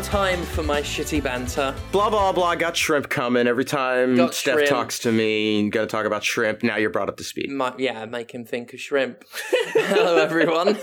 All right. No time for my shitty banter. Blah blah blah. Got shrimp coming every time Got Steph shrimp. talks to me. Gonna talk about shrimp. Now you're brought up to speed. My, yeah, make him think of shrimp. Hello, everyone.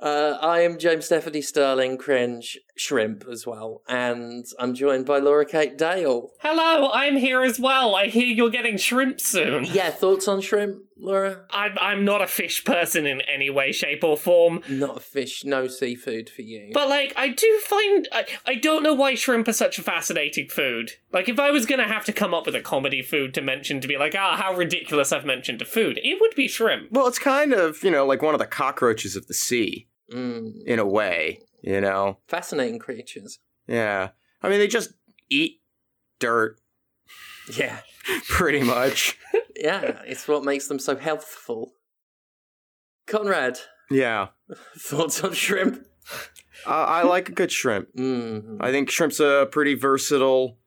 Uh, I am James Stephanie Sterling, cringe shrimp as well, and I'm joined by Laura Kate Dale. Hello, I'm here as well. I hear you're getting shrimp soon. Yeah, thoughts on shrimp, Laura? I'm I'm not a fish person in any way, shape, or form. Not a fish, no seafood for you. But like, I do find I, I don't know why shrimp are such a fascinating food. Like, if I was gonna have to come up with a comedy food to mention to be like, ah, how ridiculous I've mentioned a food, it would be shrimp. Well, it's kind of you know like one of the cockroaches of the sea Mm, in a way. You know. fascinating creatures. Yeah. I mean, they just eat dirt Yeah, pretty much. yeah, it's what makes them so healthful. Conrad, yeah. thoughts on shrimp? Uh, I like a good shrimp. Mm. I think shrimp's a pretty versatile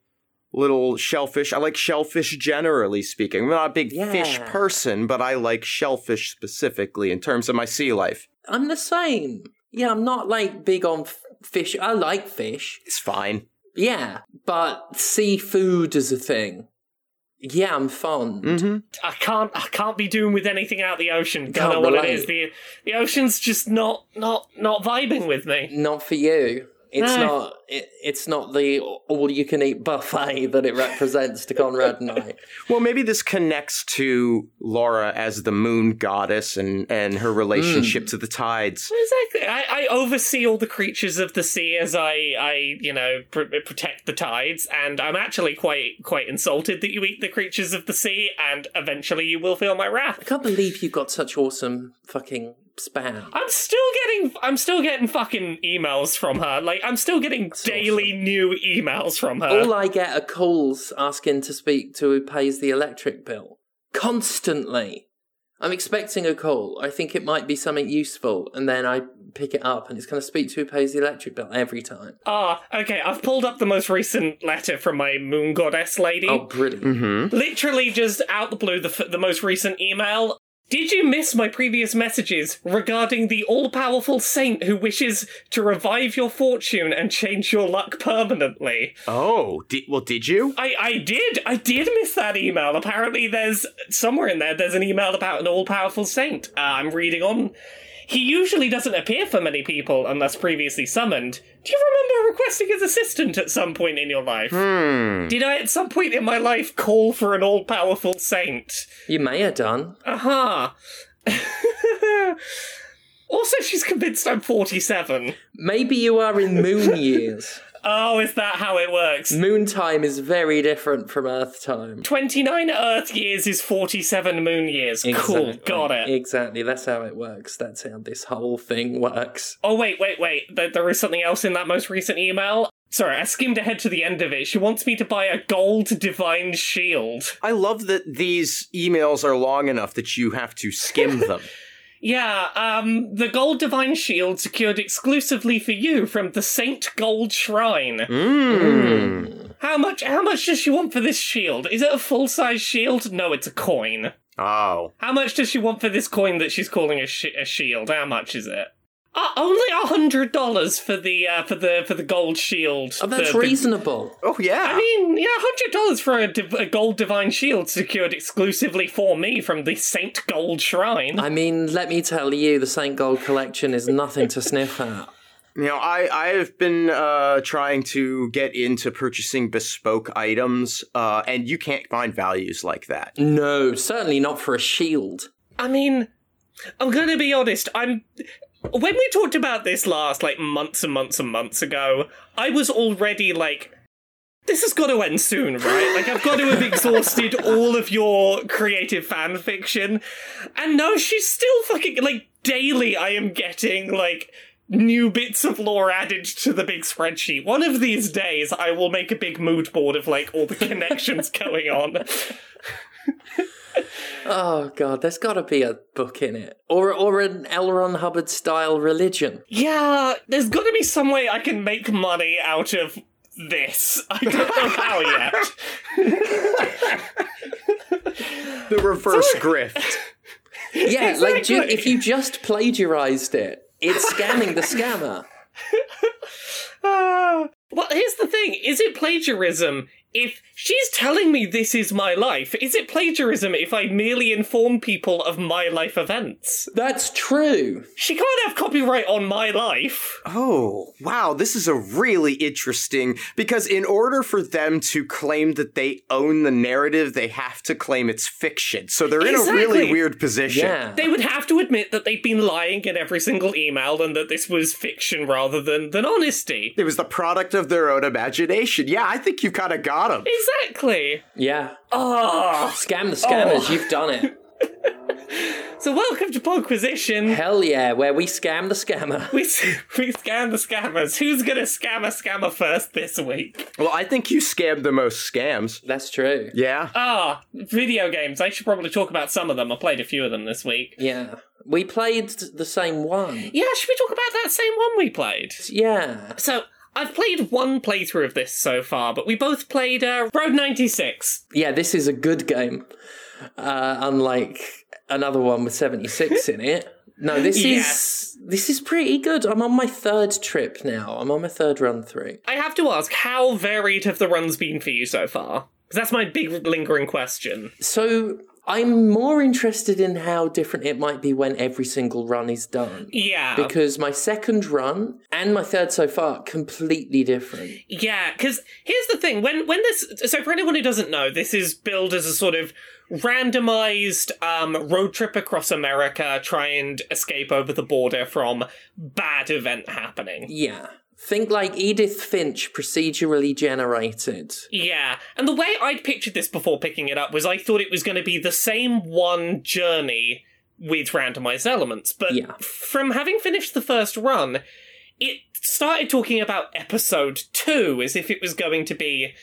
little shellfish. I like shellfish generally speaking. I'm not a big fish Yeah. person, but I like shellfish specifically in terms of my sea life. I'm the same. Yeah, I'm not like big on f- fish. I like fish. It's fine. Yeah, but seafood is a thing. Yeah, I'm fond. Mm-hmm. I can't I can't be doing with anything out the ocean. Don't know what it relate. is. The the ocean's just not not not vibing with me. Not for you. It's No. not. It, it's not the all-you-can-eat buffet that it represents to Conrad Knight. Well, maybe this connects to Laura as the moon goddess and, and her relationship hmm. to the tides. Exactly. I, I oversee all the creatures of the sea as I, I you know, pr- protect the tides, and I'm actually quite quite insulted that you eat the creatures of the sea, and eventually you will feel my wrath. I can't believe you've got such awesome fucking spam. I'm still getting, I'm still getting fucking emails from her. Like I'm still getting daily new emails from her. All I get are calls asking to speak to who pays the electric bill. Constantly. I'm expecting a call. I think it might be something useful, and then I pick it up and it's going to speak to who pays the electric bill every time. Ah, okay. I've pulled up the most recent letter from my moon goddess lady. Oh, brilliant. Mm-hmm. Literally just out the blue, the, f- the most recent email. Did you miss my previous messages regarding the all powerful saint who wishes to revive your fortune and change your luck permanently? Oh, di- well, did you? I, I did. I did miss that email. Apparently, there's somewhere in there, there's an email about an all powerful saint. Uh, I'm reading on. He usually doesn't appear for many people unless previously summoned. Do you remember requesting his assistant at some point in your life? Hmm. Did I at some point in my life call for an all powerful saint? You may have done. Aha. also, she's convinced I'm 47. Maybe you are in moon years. Oh, is that how it works? moon time is very different from Earth time. 29 Earth years is 47 moon years. Cool, got it. Exactly. That's how it works. That's how this whole thing works. Oh, wait, wait, wait. There, there is something else in that most recent email. Sorry, I skimmed ahead to the end of it. She wants me to buy a gold divine shield. I love that these emails are long enough that you have to skim them. Yeah, um, the gold divine shield secured exclusively for you from the Saint Gold Shrine. Mm. How much? How much does she want for this shield? Is it a full size shield? No, it's a coin. Oh. How much does she want for this coin that she's calling a, sh- a shield? How much is it? Uh, only a hundred dollars for the uh, for the for the gold shield. Oh, that's The- the- reasonable. Oh, yeah. I mean, yeah, hundred dollars for a, div- a gold divine shield secured exclusively for me from the Saint Gold Shrine. I mean, let me tell you, the Saint Gold collection is nothing to sniff at. You know, I I have been uh, trying to get into purchasing bespoke items, uh, and you can't find values like that. No, certainly not for a shield. I mean, I'm gonna be honest. I'm. When we talked about this last, like months and months and months ago, I was already like, this has got to end soon, right? Like, I've got to have exhausted all of your creative fan fiction. And no, she's still fucking, like, daily I am getting, like, new bits of lore added to the big spreadsheet. One of these days, I will make a big mood board of, like, all the connections going on. Oh god, there's got to be a book in it, or or an L. Ron Hubbard style religion. Yeah, there's got to be some way I can make money out of this. I don't know how yet. The reverse grift. Yeah, like ju- if you just plagiarized it, it's scamming the scammer. Ah. Well, here's the thing: is it plagiarism if she's telling me this is my life? Is it plagiarism if I merely inform people of my life events? That's true. She can't have copyright on my life. Oh, wow, this is a really interesting because in order for them to claim that they own the narrative, they have to claim it's fiction. So they're in a really weird position. Yeah. They would have to admit that they've been lying in every single email and that this was fiction rather than, than honesty. It was the product of their own imagination. Yeah, I think you've kind of got them. Exactly. yeah. Oh. Scam the scammers, you've done it. So welcome to Podquisition. Hell yeah, where we scam the scammer. We, we scam the scammers. Who's gonna scam a scammer first this week? Well, I think you scammed the most scams. That's true. Yeah. Ah, video games. I should probably talk about some of them. I played a few of them this week. Yeah. We played the same one. Yeah, should we talk about that same one we played? Yeah. So, I've played one playthrough of this so far, but we both played uh, Road 96. Yeah, this is a good game. Uh, unlike another one with 76 in it. No, this Yes. is this is pretty good. I'm on my third trip now. I'm on my third run through. I have to ask, how varied have the runs been for you so far? Because that's my big lingering question. So I'm more interested in how different it might be when every single run is done. Yeah. Because my second run and my third so far completely different. Yeah, because here's the thing: when when this, so for anyone who doesn't know, this is billed as a sort of randomized um, road trip across America, try and escape over the border from bad event happening. Yeah. Think like Edith Finch procedurally generated. Yeah, and the way I'd pictured this before picking it up was I thought it was going to be the same one journey with randomized elements, but Yeah. from having finished the first run, it started talking about episode two as if it was going to be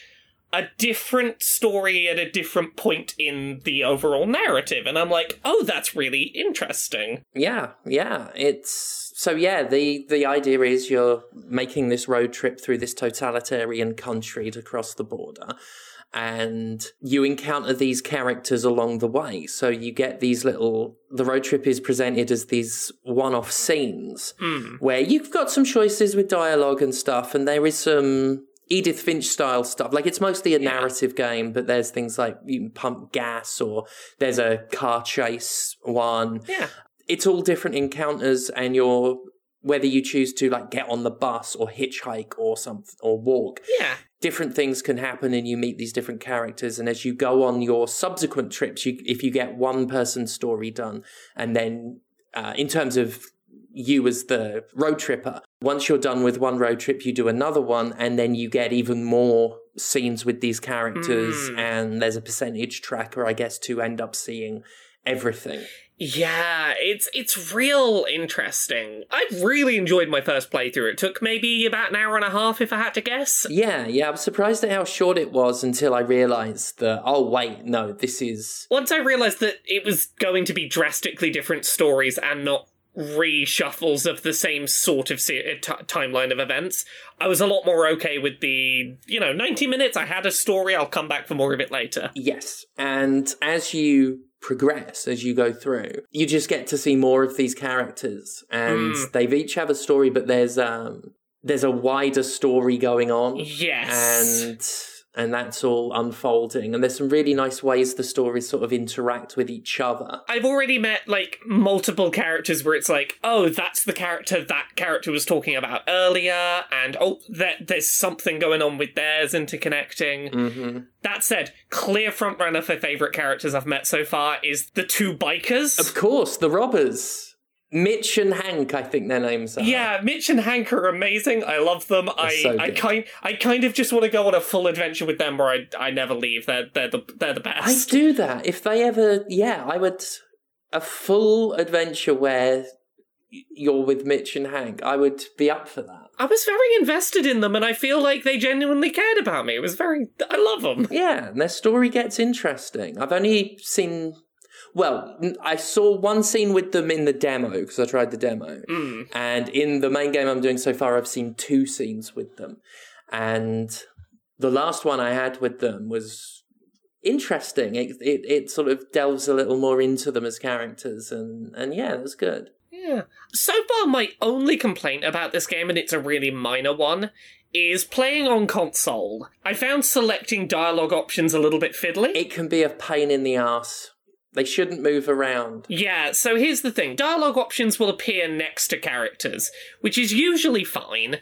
a different story at a different point in the overall narrative, and I'm like, oh, that's really interesting. Yeah, yeah. It's so yeah, the the idea is you're making this road trip through this totalitarian country to cross the border and you encounter these characters along the way. So you get these little the road trip is presented as these one-off scenes hmm. where you've got some choices with dialogue and stuff and there is some Edith Finch style stuff. Like it's mostly a narrative game, but there's things like you can pump gas or there's a car chase one Yeah. It's all different encounters and you're whether you choose to like get on the bus or hitchhike or something or walk Yeah. different things can happen and you meet these different characters and as you go on your subsequent trips you if you get one person's story done and then uh, in terms of you as the road tripper once you're done with one road trip you do another one and then you get even more scenes with these characters Mm. and there's a percentage tracker i guess to end up seeing everything Yeah, it's it's real interesting. I really enjoyed my first playthrough. It took maybe about an hour and a half, if I had to guess. Yeah, yeah, I'm surprised at how short it was until I realized that, oh, wait, no, this is. Once I realized that it was going to be drastically different stories and not reshuffles of the same sort of se- uh, t- timeline of events, I was a lot more okay with the, you know, 90 minutes. I had a story. I'll come back for more of it later. Yes. And as you progress, as you go through, you just get to see more of these characters. And Mm. they've each have a story, but there's, um, there's a wider story going on. Yes. And. And that's all unfolding. And there's some really nice ways the stories sort of interact with each other. I've already met like multiple characters where it's like, oh, that's the character that character was talking about earlier, and oh, there's something going on with theirs interconnecting. hmm That said, clear frontrunner for favorite characters I've met so far is the two bikers. Of course, the robbers. Mitch and Hank, I think their names are. yeah, Mitch and Hank are amazing. I love them. I, so I kind I kind of just want to go on a full adventure with them where I I never leave. They're they're the they're the best. I do that. If they ever, yeah, I would. A full adventure where you're with Mitch and Hank, I would be up for that. I was very invested in them, and I feel like they genuinely cared about me. It was very. I love them. Yeah, and their story gets interesting. I've only seen. Well, I saw one scene with them in the demo because I tried the demo. Mm. And in the main game I'm doing so far, I've seen two scenes with them. And the last one I had with them was interesting. It, it, it sort of delves a little more into them as characters. And, and yeah, it was good. Yeah. So far, my only complaint about this game, and it's a really minor one, is playing on console. I found selecting dialogue options a little bit fiddly. It can be a pain in the ass. They shouldn't move around. Yeah, so here's the thing dialogue options will appear next to characters, which is usually fine,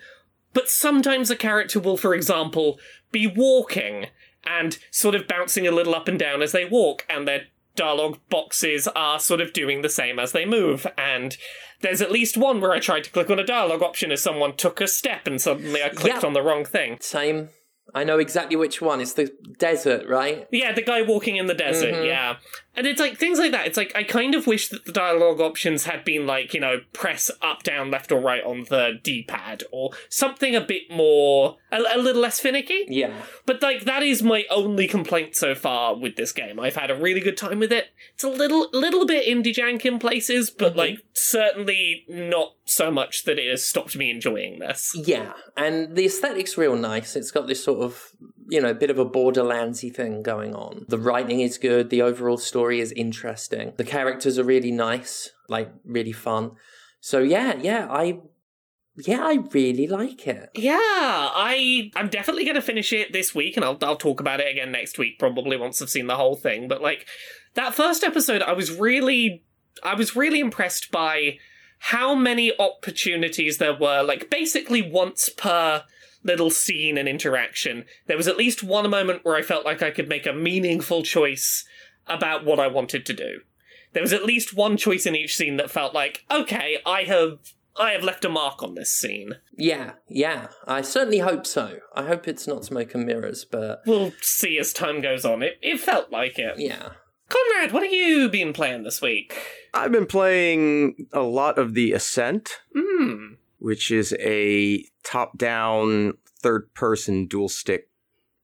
but sometimes a character will, for example, be walking and sort of bouncing a little up and down as they walk, and their dialogue boxes are sort of doing the same as they move. And there's at least one where I tried to click on a dialogue option as someone took a step and suddenly I clicked Yeah. on the wrong thing. Same. I know exactly which one. It's the desert, right? Yeah, the guy walking in the desert, Mhm. yeah. And it's like things like that. It's like I kind of wish that the dialogue options had been like, you know, press up, down, left, or right on the D pad, or something a bit more, a, a little less finicky. Yeah. But like that is my only complaint so far with this game. I've had a really good time with it. It's a little little bit indie jank in places, but like certainly not so much that it has stopped me enjoying this. Yeah, and the aesthetic's real nice. It's got this sort of, you know, bit of a Borderlandsy thing going on. The writing is good. The overall story is interesting. The characters are really nice, like really fun. So yeah, yeah, I, yeah, I really like it. Yeah, I I'm definitely gonna finish it this week, and I'll I'll talk about it again next week, probably once I've seen the whole thing. But like that first episode, I was really I was really impressed by how many opportunities there were. Like basically once per little scene and interaction, there was at least one moment where I felt like I could make a meaningful choice about what I wanted to do. There was at least one choice in each scene that felt like, okay, I have I have left a mark on this scene. Yeah, yeah, I certainly hope so. I hope it's not smoke and mirrors, but We'll see as time goes on. It it felt like it. yeah. Conrad, what have you been playing this week? I've been playing a lot of The Ascent, Hmm. which is a top down, third person dual stick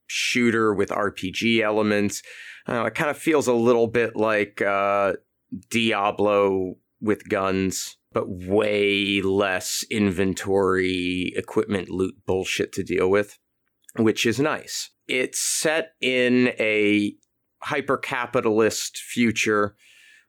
shooter with RPG elements. Uh, it kind of feels a little bit like uh, Diablo with guns, but way less inventory, equipment, loot bullshit to deal with, which is nice. It's set in a hyper capitalist future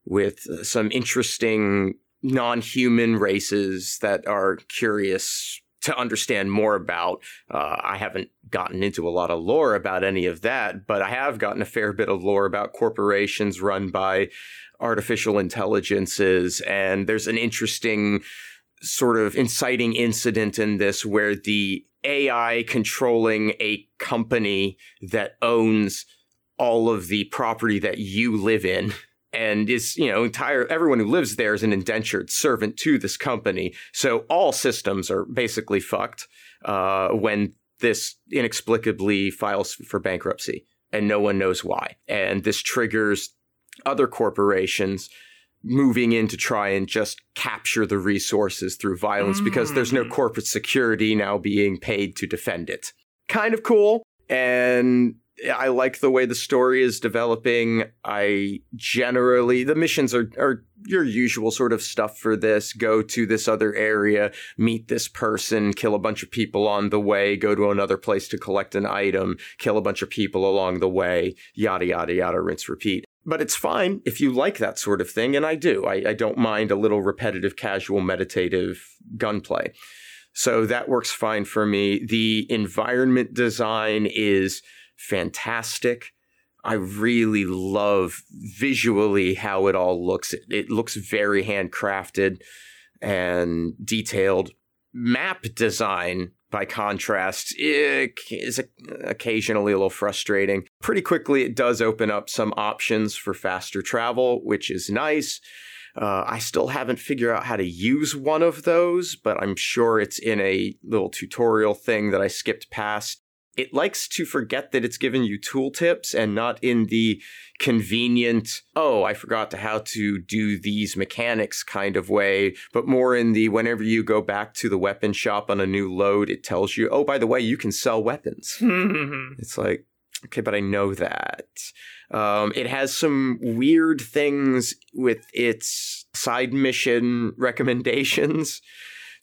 with some interesting non human races that are curious to understand more about. Uh, I haven't gotten into a lot of lore about any of that, but I have gotten a fair bit of lore about corporations run by artificial intelligences. And there's an interesting sort of inciting incident in this where the AI controlling a company that owns all of the property that you live in. And is you know entire everyone who lives there is an indentured servant to this company. So all systems are basically fucked uh, when this inexplicably files for bankruptcy and no one knows why. And this triggers other corporations moving in to try and just capture the resources through violence because there's no Mm. corporate security now being paid to defend it. Kind of cool. And I like the way the story is developing. I generally the missions are are your usual sort of stuff for this. Go to this other area, meet this person, kill a bunch of people on the way, go to another place to collect an item, kill a bunch of people along the way, yada yada yada, rinse repeat. But it's fine if you like that sort of thing, and I do. I, I don't mind a little repetitive, casual, meditative gunplay. So that works fine for me. The environment design is fantastic. I really love visually how it all looks. It, it looks very handcrafted and detailed. Map design, by contrast, is occasionally a little frustrating. Pretty quickly, it does open up some options for faster travel, which is nice. Uh, I still haven't figured out how to use one of those, but I'm sure it's in a little tutorial thing that I skipped past. It likes to forget that it's given you tooltips and not in the convenient, oh, I forgot to how to do these mechanics kind of way, but more in the whenever you go back to the weapon shop on a new load, it tells you, oh, by the way, you can sell weapons. It's like, okay, but I know that. Um, it has some weird things with its side mission recommendations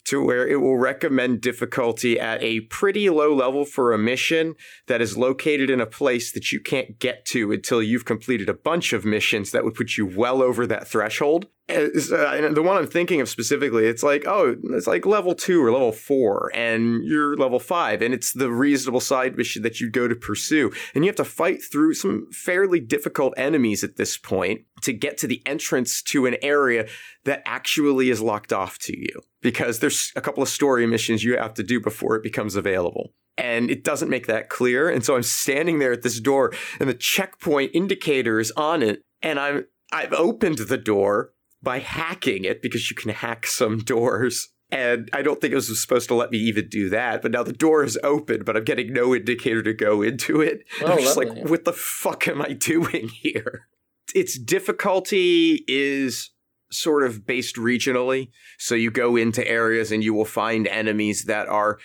to where it will recommend difficulty at a pretty low level for a mission that is located in a place that you can't get to until you've completed a bunch of missions that would put you well over that threshold. Uh, the one I'm thinking of specifically, it's like, oh, it's like level two or level four, and you're level five, and it's the reasonable side mission that you go to pursue. And you have to fight through some fairly difficult enemies at this point to get to the entrance to an area that actually is locked off to you because there's a couple of story missions you have to do before it becomes available. And it doesn't make that clear. And so I'm standing there at this door, and the checkpoint indicator is on it, and I'm I've opened the door by hacking it because you can hack some doors. And I don't think it was supposed to let me even do that. But now the door is open, but I'm getting no indicator to go into it. Oh, I'm just lovely. like, what the fuck am I doing here? Its difficulty is sort of based regionally. So you go into areas and you will find enemies that are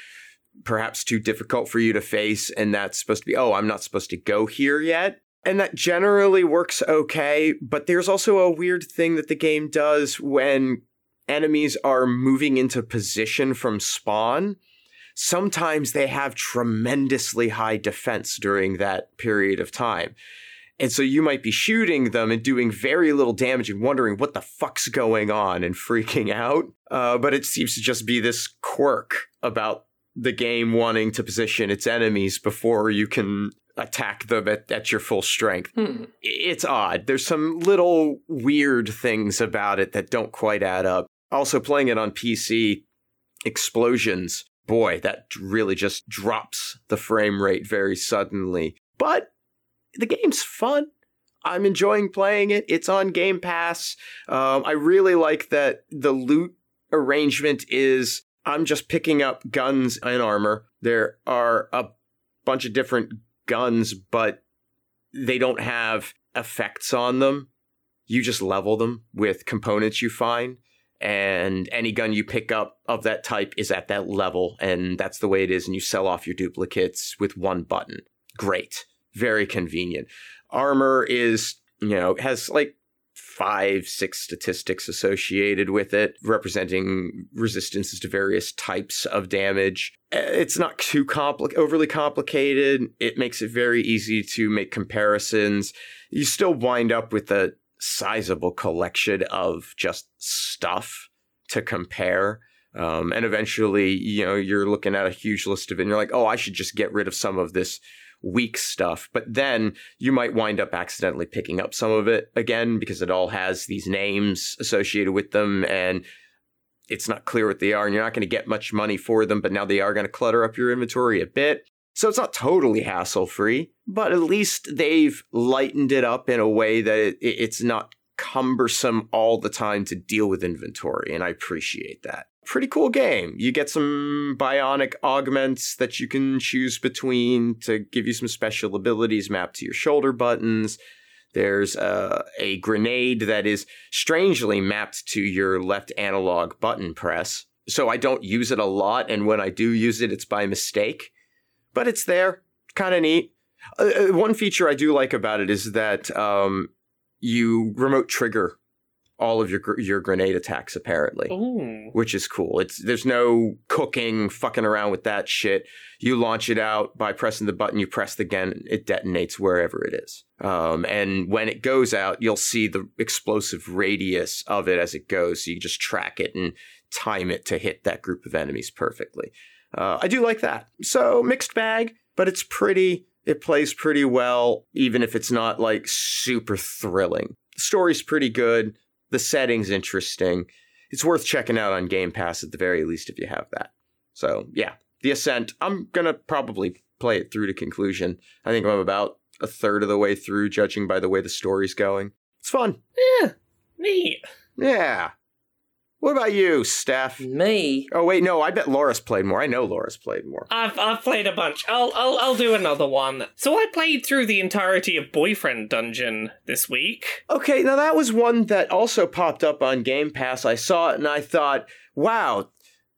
perhaps too difficult for you to face. And that's supposed to be, oh, I'm not supposed to go here yet. And that generally works okay, but there's also a weird thing that the game does when enemies are moving into position from spawn. Sometimes they have tremendously high defense during that period of time. And so you might be shooting them and doing very little damage and wondering what the fuck's going on and freaking out. Uh, but it seems to just be this quirk about the game wanting to position its enemies before you can attack them at, at your full strength. Hmm. It's odd. There's some little weird things about it that don't quite add up. Also, playing it on PC, explosions, boy, that really just drops the frame rate very suddenly. But the game's fun. I'm enjoying playing it. It's on Game Pass. Um, I really like that the loot arrangement is I'm just picking up guns and armor. There are a bunch of different guns, but they don't have effects on them. You just level them with components you find. And any gun you pick up of that type is at that level, and that's the way it is. And you sell off your duplicates with one button. Great. Very convenient. Armor is, you know, has like five, six statistics associated with it, representing resistances to various types of damage. Uh, It's not too compli- overly complicated. It makes it very easy to make comparisons. You still wind up with a sizable collection of just stuff to compare. Um, and eventually, you know, you're looking at a huge list of it and you're like, oh, I should just get rid of some of this weak stuff. But then you might wind up accidentally picking up some of it again because it all has these names associated with them and it's not clear what they are and you're not going to get much money for them, but now they are going to clutter up your inventory a bit. So it's not totally hassle free, but at least they've lightened it up in a way that it, it- it's not cumbersome all the time to deal with inventory. And I appreciate that. Pretty cool game. You get some bionic augments that you can choose between to give you some special abilities mapped to your shoulder buttons. There's uh, a grenade that is strangely mapped to your left analog button press. So I don't use it a lot, and when I do use it, it's by mistake. But it's there. Kind of neat. Uh, uh, one feature I do like about it is that um, you remote trigger all of your your grenade attacks apparently Ooh. which is cool. It's there's no cooking, fucking around with that shit. You launch it out by pressing the button. You press the gun, it detonates wherever it is. Um, and when it goes out, you'll see the explosive radius of it as it goes. So you just track it and time it to hit that group of enemies perfectly. Uh, I do like that. So mixed bag, but it's pretty. It plays pretty well, even if it's not like super thrilling. The story's pretty good. The setting's interesting it's worth checking out on Game Pass at the very least if you have that. So yeah, The Ascent. I'm gonna probably play it through to conclusion. I think I'm about a third of the way through, judging by the way the story's going. It's fun. Yeah. Neat. Yeah. What about you, Steph? Me? Oh wait, no, I bet Laura's played more. I know Laura's played more. I've I've played a bunch. I'll I'll I'll do another one. So I played through the entirety of Boyfriend Dungeon this week. Okay, now that was one that also popped up on Game Pass. I saw it and I thought, wow,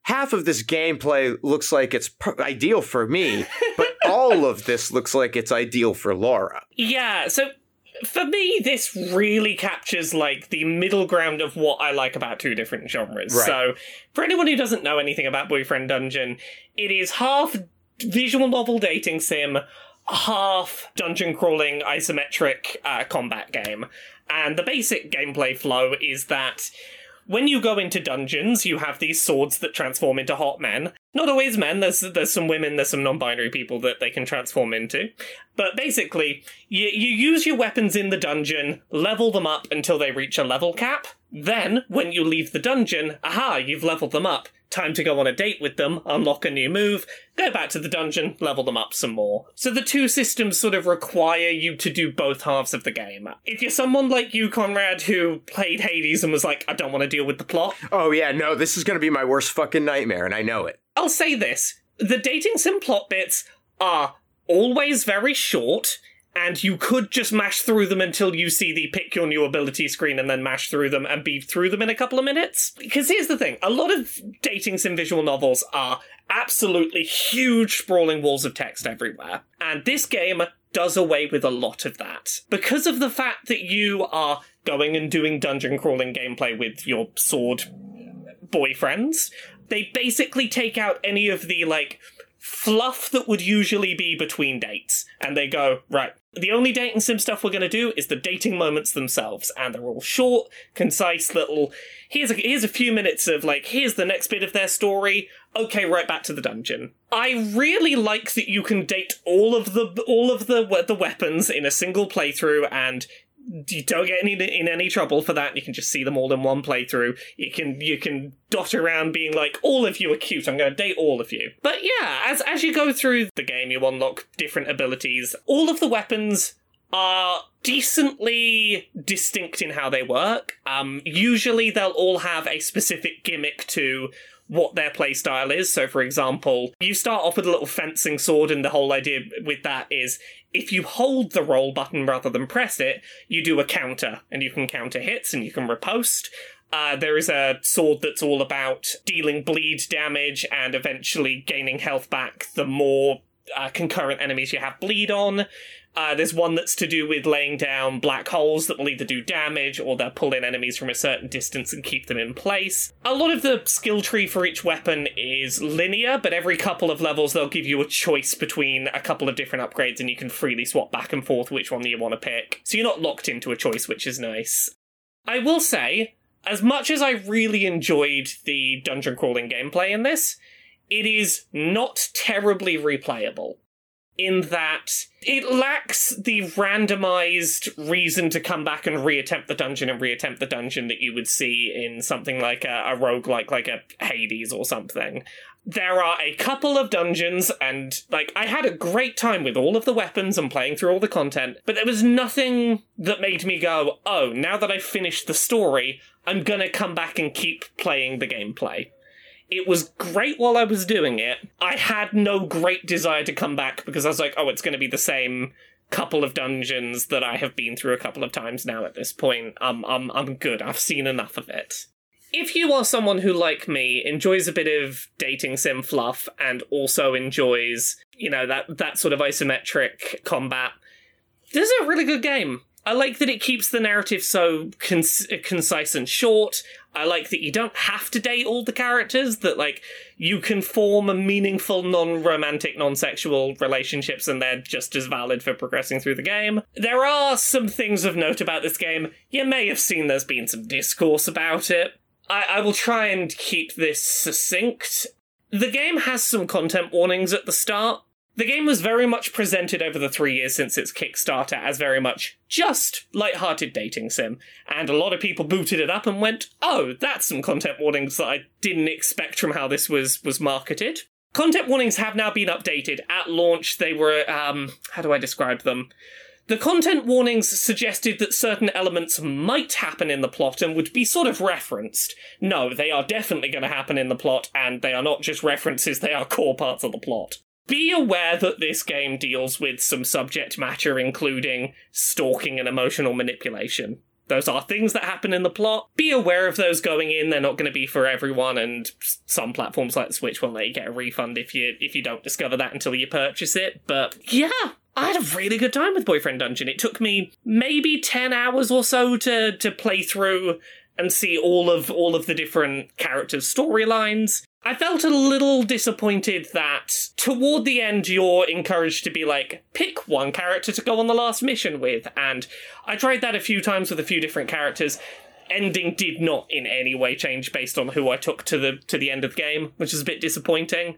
half of this gameplay looks like it's per- ideal for me, but all of this looks like it's ideal for Laura. Yeah, so for me, this really captures like the middle ground of what I like about two different genres. Right. So, for anyone who doesn't know anything about Boyfriend Dungeon, it is half visual novel dating sim, half dungeon crawling isometric uh, combat game. And the basic gameplay flow is that when you go into dungeons, you have these swords that transform into hot men. Not always men. There's there's some women. There's some non-binary people that they can transform into. But basically, you you use your weapons in the dungeon, level them up until they reach a level cap. Then, when you leave the dungeon, aha, you've leveled them up time to go on a date with them, unlock a new move, go back to the dungeon, level them up some more. So the two systems sort of require you to do both halves of the game. If you're someone like you, Conrad, who played Hades and was like, I don't want to deal with the plot, Oh yeah, no, this is gonna be my worst fucking nightmare, and I know it. I'll say this the dating sim plot bits are always very short. And you could just mash through them until you see the pick your new ability screen and then mash through them and be through them in a couple of minutes. Because here's the thing a lot of dating sim visual novels are absolutely huge sprawling walls of text everywhere. And this game does away with a lot of that. Because of the fact that you are going and doing dungeon crawling gameplay with your sword boyfriends, they basically take out any of the like fluff that would usually be between dates. And they go, right, the only dating sim stuff we're going to do is the dating moments themselves. And they're all short, concise little, here's a, here's a few minutes of like, here's the next bit of their story. Okay, right back to the dungeon. I really like that you can date all of the all of the the weapons in a single playthrough, and you don't get any in any trouble for that. You can just see them all in one playthrough. You can you can dot around being like, all of you are cute. I'm going to date all of you. But yeah, as as you go through the game, you unlock different abilities. All of the weapons are decently distinct in how they work. Um, usually they'll all have a specific gimmick to what their playstyle is. So, for example, you start off with a little fencing sword, and the whole idea with that is if you hold the roll button rather than press it, you do a counter, and you can counter hits and you can repost. Uh, there is a sword that's all about dealing bleed damage and eventually gaining health back the more uh, concurrent enemies you have bleed on. Uh, there's one that's to do with laying down black holes that will either do damage or they'll pull in enemies from a certain distance and keep them in place. A lot of the skill tree for each weapon is linear, but every couple of levels they'll give you a choice between a couple of different upgrades and you can freely swap back and forth which one you want to pick. So you're not locked into a choice, which is nice. I will say, as much as I really enjoyed the dungeon crawling gameplay in this, it is not terribly replayable in that it lacks the randomized reason to come back and reattempt the dungeon and reattempt the dungeon that you would see in something like a, a roguelike like a Hades or something. There are a couple of dungeons, and like I had a great time with all of the weapons and playing through all the content, but there was nothing that made me go, oh, now that I've finished the story, I'm gonna come back and keep playing the gameplay. It was great while I was doing it. I had no great desire to come back because I was like, oh, it's going to be the same couple of dungeons that I have been through a couple of times now at this point. Um, I'm, I'm good. I've seen enough of it. If you are someone who, like me, enjoys a bit of dating sim fluff and also enjoys, you know, that, that sort of isometric combat, this is a really good game. I like that it keeps the narrative so con- concise and short. I like that you don't have to date all the characters, that, like, you can form a meaningful, non romantic, non sexual relationships, and they're just as valid for progressing through the game. There are some things of note about this game. You may have seen there's been some discourse about it. I, I will try and keep this succinct. The game has some content warnings at the start, the game was very much presented over the three years since its Kickstarter as very much just light-hearted dating sim, and a lot of people booted it up and went, "Oh, that's some content warnings that I didn't expect from how this was was marketed." Content warnings have now been updated. At launch, they were um, how do I describe them? The content warnings suggested that certain elements might happen in the plot and would be sort of referenced. No, they are definitely going to happen in the plot, and they are not just references, they are core parts of the plot be aware that this game deals with some subject matter, including stalking and emotional manipulation. Those are things that happen in the plot. Be aware of those going in. They're not going to be for everyone, and some platforms like the Switch won't let you get a refund if you if you don't discover that until you purchase it. But yeah, I had a really good time with Boyfriend Dungeon. It took me maybe ten hours or so to to play through and see all of all of the different characters' storylines. I felt a little disappointed that toward the end you're encouraged to be like, pick one character to go on the last mission with. And I tried that a few times with a few different characters. Ending did not in any way change based on who I took to the to the end of the game, which is a bit disappointing.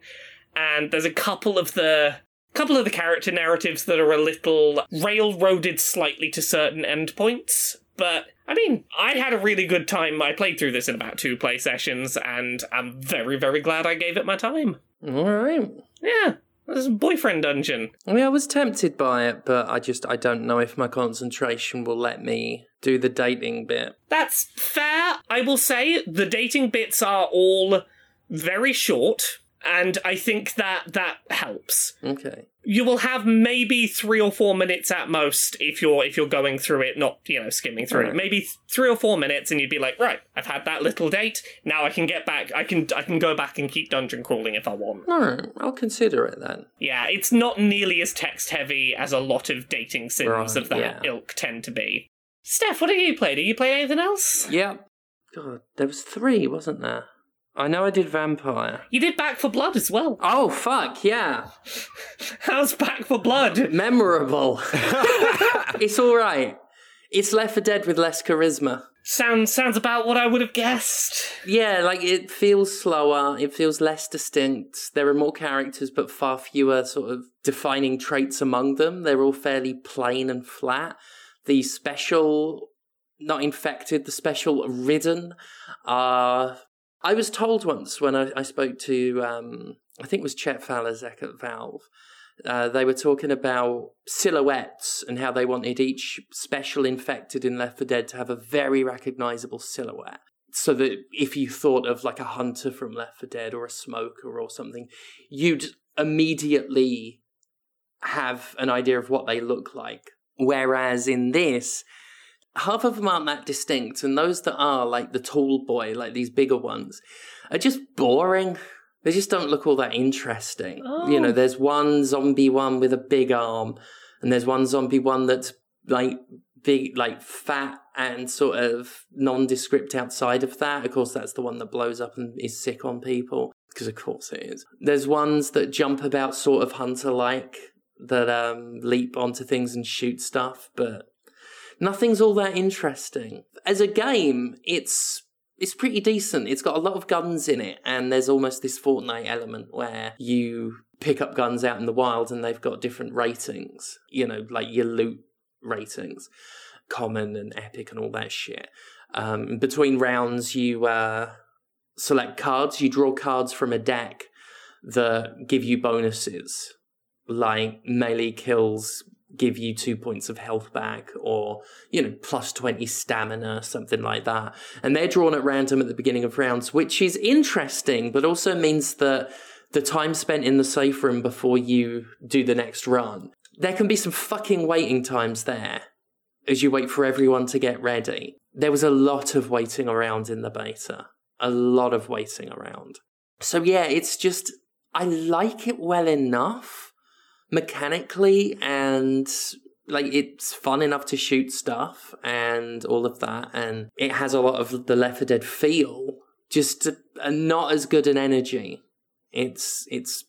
And there's a couple of the couple of the character narratives that are a little railroaded slightly to certain endpoints. But I mean, I had a really good time. I played through this in about two play sessions, and I'm very, very glad I gave it my time. All right. Yeah, this is boyfriend dungeon. I mean, I was tempted by it, but I just I don't know if my concentration will let me do the dating bit. That's fair. I will say the dating bits are all very short, and I think that that helps. Okay. You will have maybe three or four minutes at most if you're if you're going through it, not you know skimming through it. Maybe th- three or four minutes, and you'd be like, right, I've had that little date. Now I can get back. I can I can go back and keep dungeon crawling if I want. All right. I'll consider it then. Yeah, it's not nearly as text heavy as a lot of dating sims Right, of that yeah. ilk tend to be. Steph, what have you played? Have you played anything else? Yep. God, there was three, wasn't there? I know I did vampire. You did Back 4 Blood as well. Oh fuck yeah! How's Back 4 Blood? Memorable. it's all right. It's Left 4 Dead with less charisma. Sounds sounds about what I would have guessed. Yeah, like it feels slower. It feels less distinct. There are more characters, but far fewer sort of defining traits among them. They're all fairly plain and flat. The special, not infected, the special ridden are. I was told once when I, I spoke to, um, I think it was Chet Faliszek at Valve, uh, they were talking about silhouettes and how they wanted each special infected in Left 4 Dead to have a very recognizable silhouette. So that if you thought of like a hunter from Left 4 Dead or a smoker or something, you'd immediately have an idea of what they look like. Whereas in this, half of them aren't that distinct, and those that are, like the tall boy, like these bigger ones, are just boring. They just don't look all that interesting. You know, Oh. there's one zombie one with a big arm, and there's one zombie one that's like big, like fat and sort of nondescript outside of that. Of course, that's the one that blows up and is sick on people, because of course it is. There's ones that jump about sort of hunter like, that um, leap onto things and shoot stuff, but nothing's all that interesting. As a game, it's it's pretty decent. It's got a lot of guns in it, and there's almost this Fortnite element where you pick up guns out in the wild and they've got different ratings. You know, like your loot ratings, common and epic and all that shit. Um, between rounds, you uh, select cards. You draw cards from a deck that give you bonuses, like melee kills give you two points of health back or you know plus 20 stamina something like that. And they're drawn at random at the beginning of rounds which is interesting but also means that the time spent in the safe room before you do the next run there can be some fucking waiting times there as you wait for everyone to get ready. There was a lot of waiting around in the beta. A lot of waiting around. So yeah it's just i like it well enough mechanically and like it's fun enough to shoot stuff and all of that and it has a lot of the Left 4 Dead feel just not as good an energy. It's it's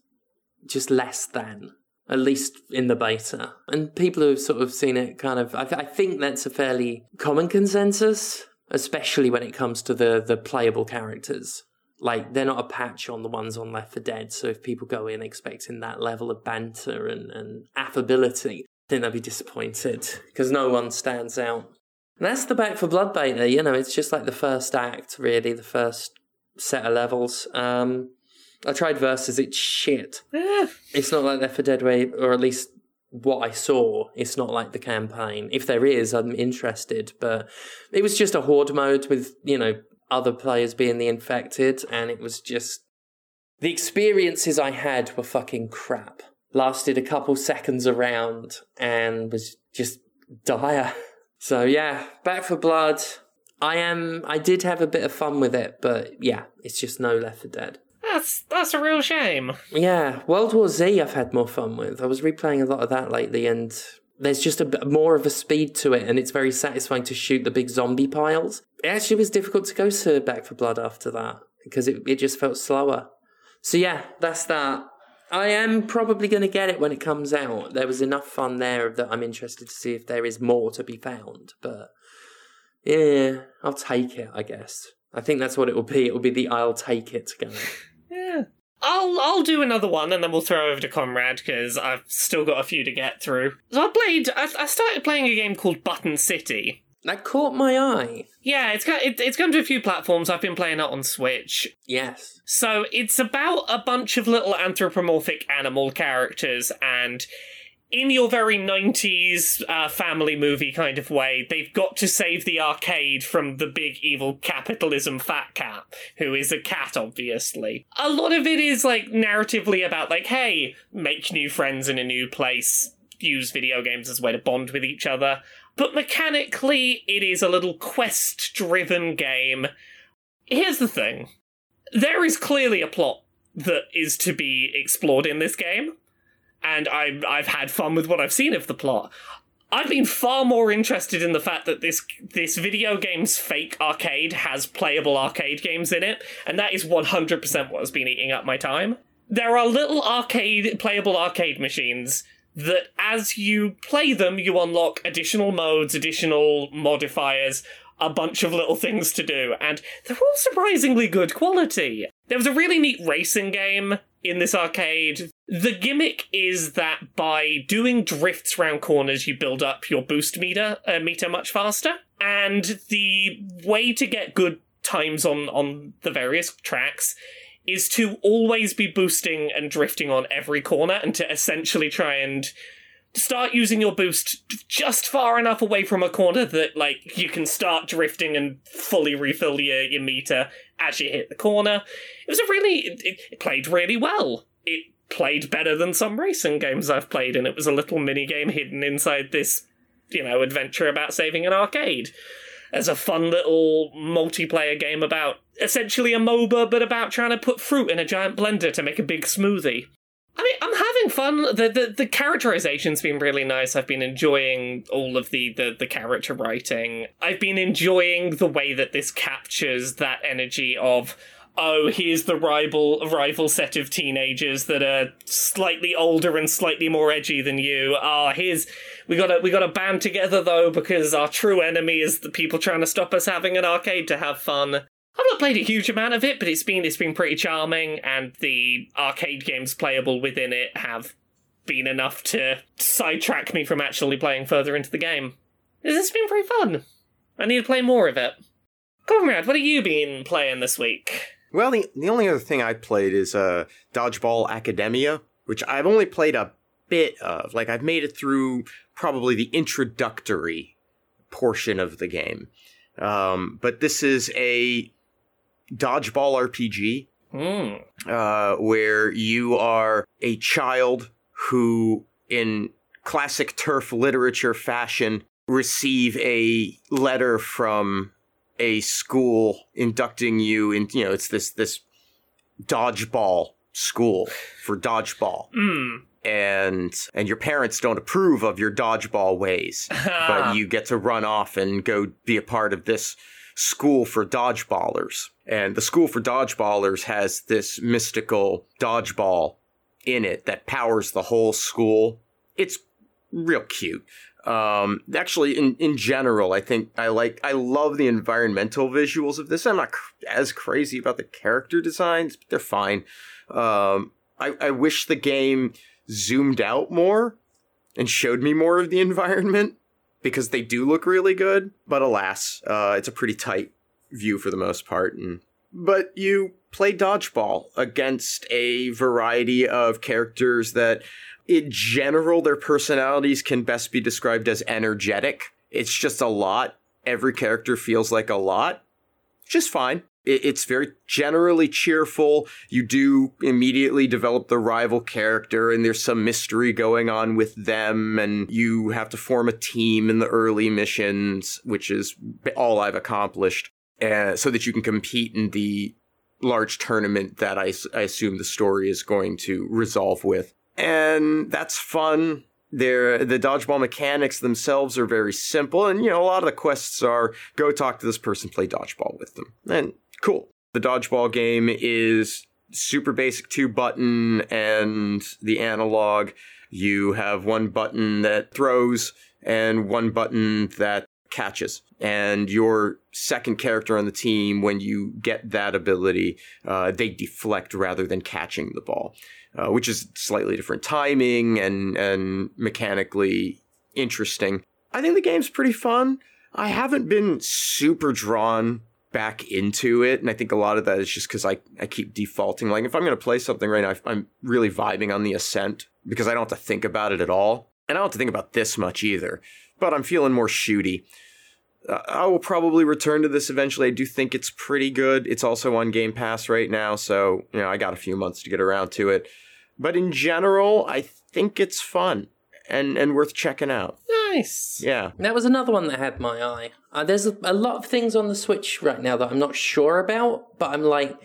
just less than at least in the beta. And people who've sort of seen it kind of I, th- I think that's a fairly common consensus especially when it comes to the the playable characters like they're not a patch on the ones on Left 4 Dead. So if people go in expecting that level of banter and, and affability, then they'll be disappointed because no one stands out. And that's the Back 4 Blood beta. You know, it's just like the first act, really, the first set of levels. Um, I tried versus. It's shit. It's not like Left 4 Dead way, or at least what I saw. It's not like the campaign. If there is, I'm interested. But it was just a horde mode with you know other players being the infected, and it was just the experiences I had were fucking crap. Lasted a couple seconds around and was just dire. So yeah, Back 4 Blood. I am. I did have a bit of fun with it, but yeah, it's just no Left 4 Dead. that's that's a real shame. Yeah, World War Z I've had more fun with. I was replaying a lot of that lately, and there's just a more of a speed to it, and it's very satisfying to shoot the big zombie piles. It actually was difficult to go to Back 4 Blood after that because it, it just felt slower. So yeah, that's that. I am probably going to get it when it comes out. There was enough fun there that I'm interested to see if there is more to be found. But yeah, I'll take it. I guess. I think that's what it will be. It will be the I'll take it game. I'll I'll do another one and then we'll throw over to Conrad because I've still got a few to get through. So I played. I, I started playing a game called Button City. That caught my eye. Yeah, it's got it, it's come to a few platforms. I've been playing it on Switch. Yes. So it's about a bunch of little anthropomorphic animal characters, and in your very 90s uh, family movie kind of way, they've got to save the arcade from the big evil capitalism fat cat, who is a cat, obviously. A lot of it is like narratively about, like, hey, make new friends in a new place, use video games as a way to bond with each other. But mechanically, it is a little quest driven game. Here's the thing there is clearly a plot that is to be explored in this game and I, I've had fun with what I've seen of the plot. I've been far more interested in the fact that this this video game's fake arcade has playable arcade games in it, and that is 100% what has been eating up my time. There are little arcade playable arcade machines that as you play them you unlock additional modes, additional modifiers, a bunch of little things to do, and they're all surprisingly good quality. There was a really neat racing game in this arcade. The gimmick is that by doing drifts around corners, you build up your boost meter uh, meter much faster. And the way to get good times on on the various tracks is to always be boosting and drifting on every corner and to essentially try and start using your boost just far enough away from a corner that like you can start drifting and fully refill your, your meter as you hit the corner. It was a really it, it played really well. It played better than some racing games I've played, and it was a little mini game hidden inside this, you know, adventure about saving an arcade. As a fun little multiplayer game about essentially a MOBA, but about trying to put fruit in a giant blender to make a big smoothie. I mean, I'm having fun. The, the the characterization's been really nice. I've been enjoying all of the, the the character writing. I've been enjoying the way that this captures that energy of oh, here's the rival rival set of teenagers that are slightly older and slightly more edgy than you. Ah, oh, here's we got to we got to band together though because our true enemy is the people trying to stop us having an arcade to have fun. I've not played a huge amount of it, but it's been it's been pretty charming, and the arcade games playable within it have been enough to sidetrack me from actually playing further into the game. It's been pretty fun. I need to play more of it. Conrad, what have you been playing this week? Well, the, the only other thing I played is uh, Dodgeball Academia, which I've only played a bit of. Like, I've made it through probably the introductory portion of the game. Um, but this is a dodgeball RPG mm. uh, where you are a child who, in classic turf literature fashion, receive a letter from a school inducting you in. You know, it's this this dodgeball school for dodgeball. Mm. And and your parents don't approve of your dodgeball ways, but you get to run off and go be a part of this school for dodgeballers. And the school for dodgeballers has this mystical dodgeball in it that powers the whole school. It's real cute. Um, actually, in, in general, I think I like, I love the environmental visuals of this. I'm not cr- as crazy about the character designs, but they're fine. Um, I, I wish the game zoomed out more and showed me more of the environment because they do look really good. But alas, uh, it's a pretty tight view for the most part. And but you play dodgeball against a variety of characters that, in general, their personalities can best be described as energetic. It's just a lot. Every character feels like a lot. Just fine it's very generally cheerful. You do immediately develop the rival character, and there's some mystery going on with them, and you have to form a team in the early missions, which is all I've accomplished, uh, so that you can compete in the large tournament that I, I assume the story is going to resolve with. And that's fun. They're, the dodgeball mechanics themselves are very simple, and you know a lot of the quests are go talk to this person, play dodgeball with them, and cool. The dodgeball game is super basic two button and the analog. You have one button that throws and one button that catches. And your second character on the team, when you get that ability, uh, they deflect rather than catching the ball, uh, which is slightly different timing and, and mechanically interesting. I think the game's pretty fun. I haven't been super drawn back into it. And I think a lot of that is just because I, I keep defaulting. Like, if I'm going to play something right now, I'm really vibing on the Ascent because I don't have to think about it at all. And I don't have to think about this much either. But I'm feeling more shooty. Uh, I will probably return to this eventually. I do think it's pretty good. It's also on Game Pass right now. So, you know, I got a few months to get around to it. But in general, I think it's fun and, and worth checking out. Nice. Yeah. That was another one that had my eye. Uh, there's a, a lot of things on the Switch right now that I'm not sure about, but I'm like,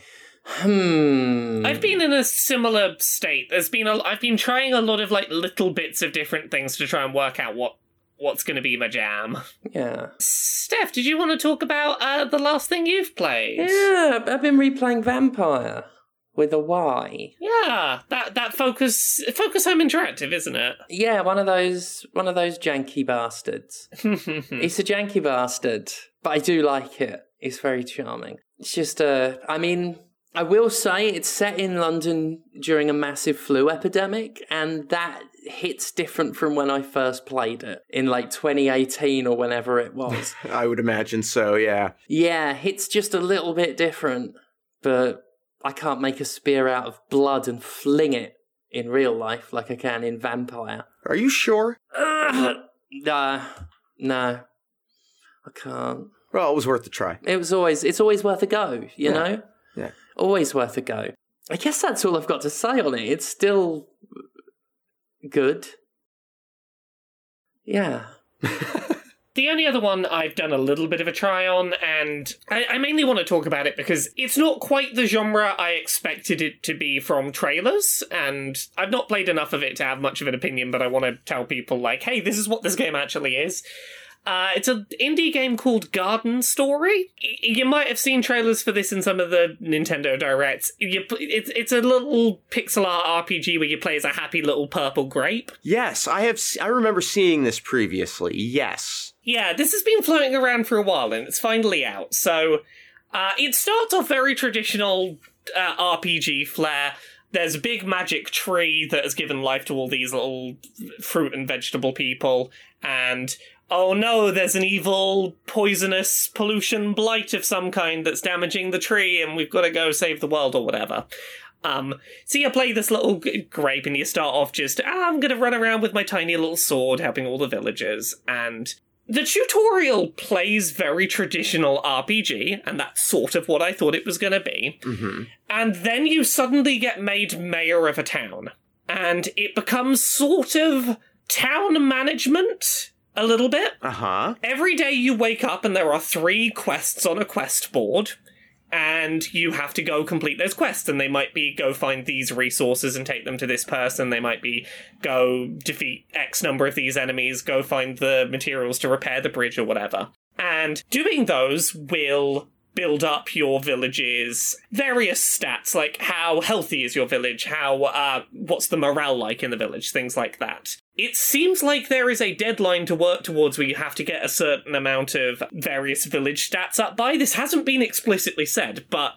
hmm. I've been in a similar state. There's been a, I've been trying a lot of like little bits of different things to try and work out what what's going to be my jam. Yeah. Steph, did you want to talk about uh, the last thing you've played? Yeah, I've been replaying Vampire with a Y. Yeah, that that focus focus home interactive, isn't it? Yeah, one of those one of those janky bastards. it's a janky bastard, but I do like it. It's very charming. It's just uh I mean, I will say it's set in London during a massive flu epidemic, and that hits different from when I first played it in like 2018 or whenever it was. I would imagine so, yeah. yeah, it's just a little bit different, but I can't make a spear out of blood and fling it in real life like I can in Vampire. Are you sure? Ugh, nah, no, I can't. Well, it was worth a try. It was always, it's always worth a go, you Yeah. know? Yeah. Always worth a go. I guess that's all I've got to say on it. It's still good. Yeah. The only other one I've done a little bit of a try on, and I, I mainly want to talk about it because it's not quite the genre I expected it to be from trailers, and I've not played enough of it to have much of an opinion, but I want to tell people, like, hey, this is what this game actually is. Uh, it's an indie game called Garden Story. Y- You might have seen trailers for this in some of the Nintendo Directs. You, it's it's a little pixel art RPG where you play as a happy little purple grape. Yes, I have. I remember seeing this previously. Yes. Yeah, this has been floating around for a while and it's finally out. So, uh, it starts off very traditional uh, RPG flair. There's a big magic tree that has given life to all these little fruit and vegetable people. And, oh no, there's an evil, poisonous pollution blight of some kind that's damaging the tree and we've got to go save the world or whatever. Um, so you play this little g- grape and you start off just, ah, I'm gonna run around with my tiny little sword helping all the villagers. And the tutorial plays very traditional RPG, and that's sort of what I thought it was going to be. Mm-hmm. And then you suddenly get made mayor of a town, and it becomes sort of town management a little bit. Uh huh. Every day you wake up, and there are three quests on a quest board. And you have to go complete those quests, and they might be go find these resources and take them to this person. They might be go defeat X number of these enemies, go find the materials to repair the bridge or whatever. And doing those will build up your village's various stats, like how healthy is your village, how uh, what's the morale like in the village, things like that. It seems like there is a deadline to work towards where you have to get a certain amount of various village stats up by. This hasn't been explicitly said, but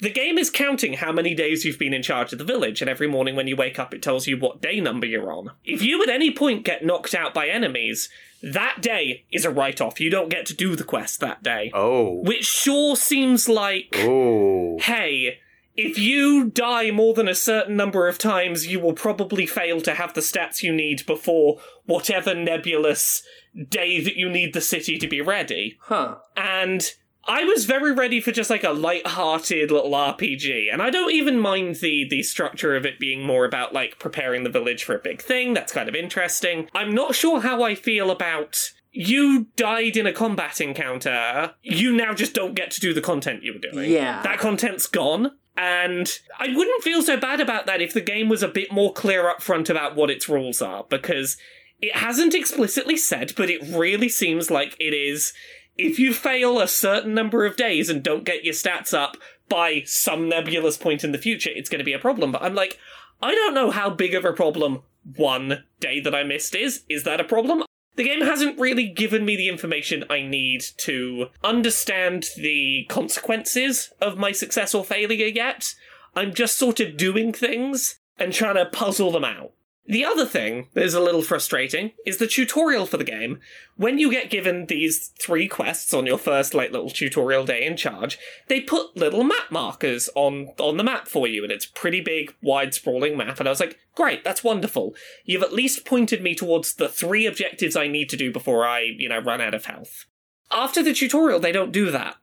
the game is counting how many days you've been in charge of the village, and every morning when you wake up, it tells you what day number you're on. If you at any point get knocked out by enemies, that day is a write off. You don't get to do the quest that day. Oh. Which sure seems like, Oh. hey, if you die more than a certain number of times, you will probably fail to have the stats you need before whatever nebulous day that you need the city to be ready. Huh. And I was very ready for just like a light-hearted little RPG, and I don't even mind the the structure of it being more about like preparing the village for a big thing. That's kind of interesting. I'm not sure how I feel about you died in a combat encounter. You now just don't get to do the content you were doing. Yeah. that content's gone. And I wouldn't feel so bad about that if the game was a bit more clear up front about what its rules are, because it hasn't explicitly said, but it really seems like it is if you fail a certain number of days and don't get your stats up, by some nebulous point in the future it's going to be a problem. But I'm like, I don't know how big of a problem one day that I missed is. Is that a problem? The game hasn't really given me the information I need to understand the consequences of my success or failure yet. I'm just sort of doing things and trying to puzzle them out. The other thing that is a little frustrating is the tutorial for the game. When you get given these three quests on your first like little tutorial day in charge, they put little map markers on on the map for you, and it's pretty big, wide, sprawling map. And I was like, great, that's wonderful. You've at least pointed me towards the three objectives I need to do before I, you know, run out of health. After the tutorial, they don't do that.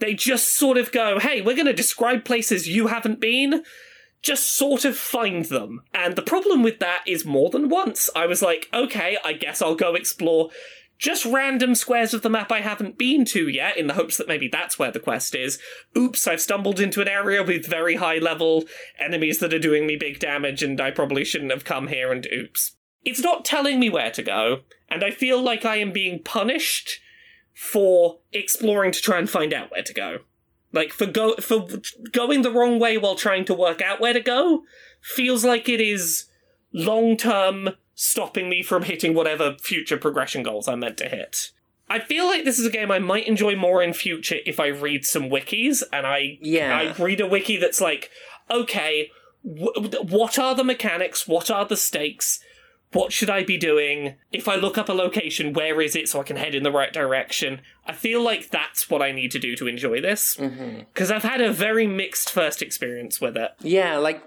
They just sort of go, hey, we're going to describe places you haven't been just sort of find them. And the problem with that is more than once I was like, okay, I guess I'll go explore just random squares of the map I haven't been to yet, in the hopes that maybe that's where the quest is. Oops, I've stumbled into an area with very high level enemies that are doing me big damage, and I probably shouldn't have come here, and oops. It's not telling me where to go, and I feel like I am being punished for exploring to try and find out where to go. Like for go for going the wrong way while trying to work out where to go feels like it is long term stopping me from hitting whatever future progression goals I'm meant to hit. I feel like this is a game I might enjoy more in future if I read some wikis and I Yeah. I read a wiki that's like, okay, wh- what are the mechanics? What are the stakes? What should I be doing? If I look up a location, where is it so I can head in the right direction? I feel like that's what I need to do to enjoy this. Mm-hmm. Because I've had a very mixed first experience with it. Yeah, like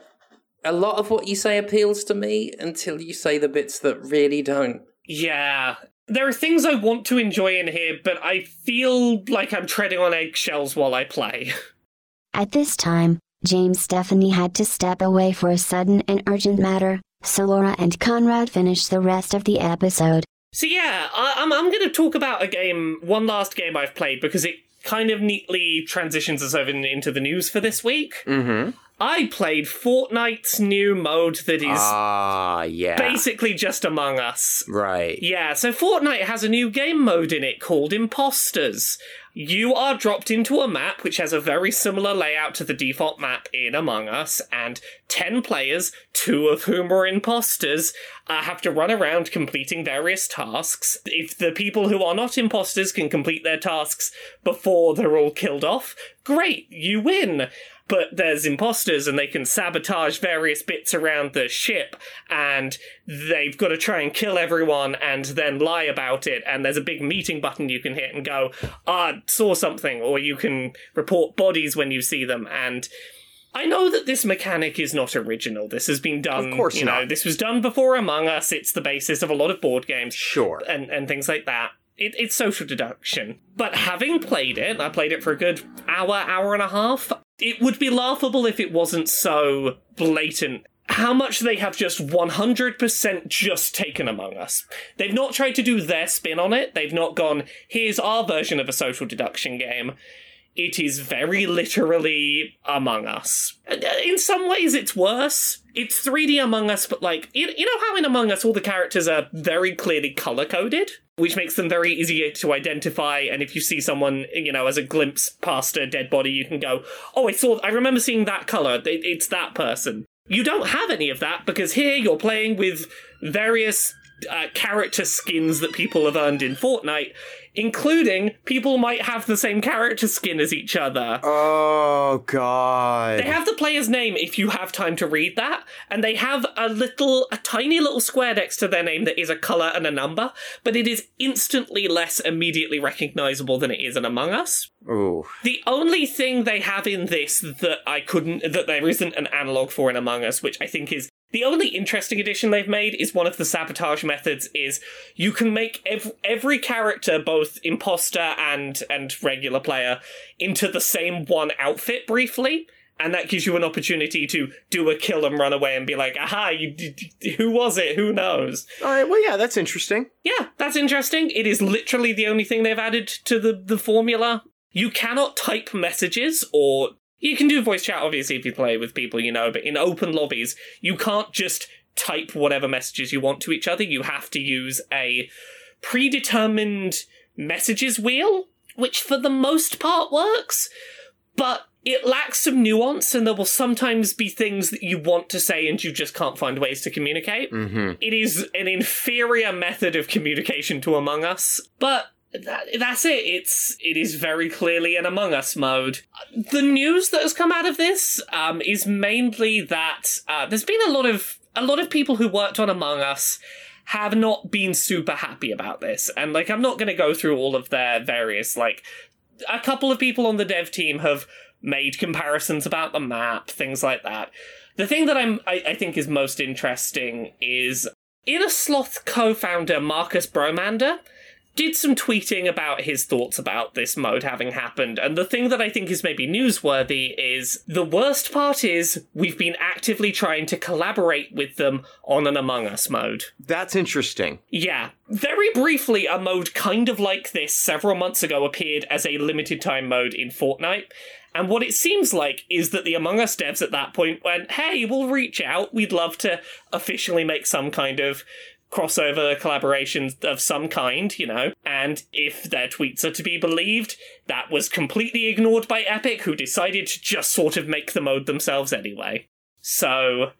a lot of what you say appeals to me until you say the bits that really don't. Yeah. There are things I want to enjoy in here, but I feel like I'm treading on eggshells while I play. At this time, James Stephanie had to step away for a sudden and urgent matter, so Laura and Conrad finish the rest of the episode. So yeah, I, I'm I'm going to talk about a game, one last game I've played because it kind of neatly transitions us over into the news for this week. Mm-hmm. I played Fortnite's new mode that is Ah, yeah. basically just Among Us. Right. Yeah, so Fortnite has a new game mode in it called Imposters. You are dropped into a map which has a very similar layout to the default map in Among Us, and 10 players, two of whom are imposters, uh, have to run around completing various tasks. If the people who are not imposters can complete their tasks before they're all killed off, great, you win but there's imposters and they can sabotage various bits around the ship and they've got to try and kill everyone and then lie about it and there's a big meeting button you can hit and go ah saw something or you can report bodies when you see them and I know that this mechanic is not original. This has been done. Of course you know, not. this was done before Among Us. It's the basis of a lot of board games Sure. and, and things like that. It, it's social deduction. But having played it, I played it for a good hour, hour and a half, it would be laughable if it wasn't so blatant. How much they have just 100% just taken Among Us. They've not tried to do their spin on it. They've not gone, here's our version of a social deduction game. It is very literally Among Us. In some ways, it's worse. It's 3D Among Us, but like, you, you know how in Among Us all the characters are very clearly color coded? Which makes them very easy to identify, and if you see someone, you know, as a glimpse past a dead body, you can go, oh, I saw, I remember seeing that color, It- it's that person. You don't have any of that because here you're playing with various uh, character skins that people have earned in Fortnite, including people might have the same character skin as each other. Oh God. They have the player's name if you have time to read that, and they have a little, a tiny little square next to their name that is a color and a number, but it is instantly less immediately recognizable than it is in Among Us. Ooh. The only thing they have in this that I couldn't, that there isn't an analog for in Among Us, which I think is the only interesting addition they've made is one of the sabotage methods is you can make ev- every character, both imposter and and regular player, into the same one outfit briefly. And that gives you an opportunity to do a kill and run away and be like, aha, you, who was it? Who knows? All right. Well, yeah, that's interesting. Yeah, that's interesting. It is literally the only thing they've added to the, the formula. You cannot type messages or you can do voice chat obviously if you play with people you know, but in open lobbies, you can't just type whatever messages you want to each other. You have to use a predetermined messages wheel, which for the most part works, but it lacks some nuance, and there will sometimes be things that you want to say and you just can't find ways to communicate. hmm It is an inferior method of communication to Among Us, but that, that's it. It's it is very clearly an Among Us mode. The news that has come out of this um, is mainly that uh, there's been a lot of a lot of people who worked on Among Us have not been super happy about this, and like I'm not going to go through all of their various like. A couple of people on the dev team have made comparisons about the map, things like that. The thing that I'm I, I think is most interesting is Innersloth co-founder Marcus Bromander did some tweeting about his thoughts about this mode having happened, and the thing that I think is maybe newsworthy is the worst part is we've been actively trying to collaborate with them on an Among Us mode. That's interesting. Yeah. Very briefly, a mode kind of like this several months ago appeared as a limited time mode in Fortnite. And what it seems like is that the Among Us devs at that point went, hey, we'll reach out. We'd love to officially make some kind of crossover collaborations of some kind, you know. And if their tweets are to be believed, that was completely ignored by Epic, who decided to just sort of make the mode themselves anyway. So,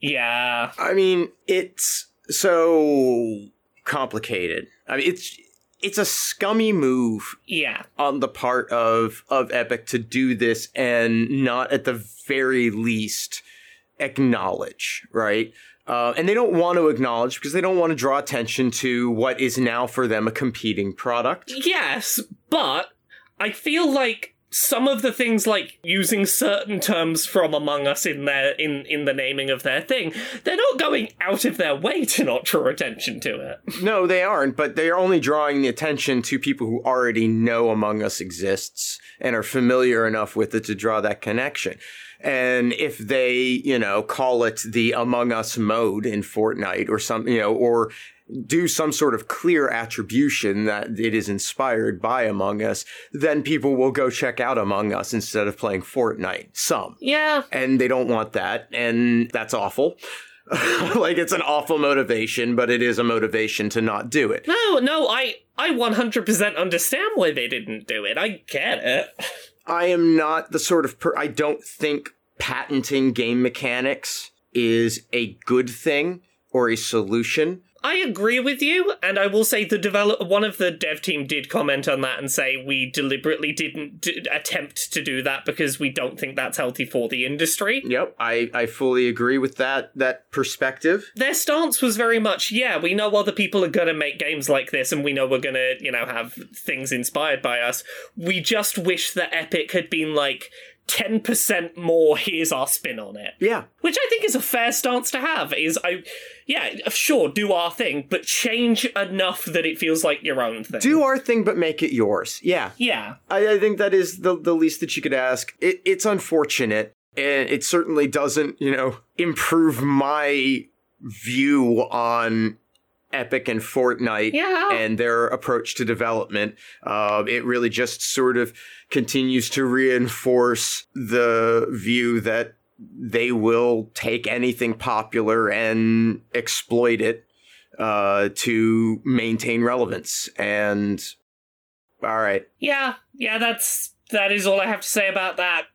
yeah. I mean, it's so complicated. I mean, it's it's a scummy move Yeah. on the part of of Epic to do this and not at the very least acknowledge, right? Uh, and they don't want to acknowledge because they don't want to draw attention to what is now for them a competing product. Yes, but I feel like some of the things like using certain terms from Among Us in their in in the naming of their thing, they're not going out of their way to not draw attention to it. No, they aren't, but they're only drawing the attention to people who already know Among Us exists and are familiar enough with it to draw that connection. And if they, you know, call it the Among Us mode in Fortnite or some, you know, or do some sort of clear attribution that it is inspired by Among Us, then people will go check out Among Us instead of playing Fortnite. Some. Yeah, And they don't want that, and that's awful. like it's an awful motivation, but it is a motivation to not do it. no, no, I I 100% understand why they didn't do it. I get it. I am not the sort of per- I don't think patenting game mechanics is a good thing or a solution. I agree with you, and I will say the develop one of the dev team did comment on that and say we deliberately didn't d- attempt to do that because we don't think that's healthy for the industry. Yep, I, I fully agree with that that perspective. Their stance was very much, yeah, we know other people are gonna make games like this, and we know we're gonna, you know, have things inspired by us. We just wish that Epic had been like. 10% more here's our spin on it. Yeah, which i think is a fair stance to have is i yeah sure do our thing but change enough that it feels like your own thing. Do our thing, but make it yours. Yeah, yeah. I, I think that is the the least that you could ask. It, it's unfortunate, and it certainly doesn't, you know, improve my view on Epic and Fortnite Yeah. and their approach to development. Uh, it really just sort of continues to reinforce the view that they will take anything popular and exploit it uh, to maintain relevance. And all right, yeah yeah that's that is all i have to say about that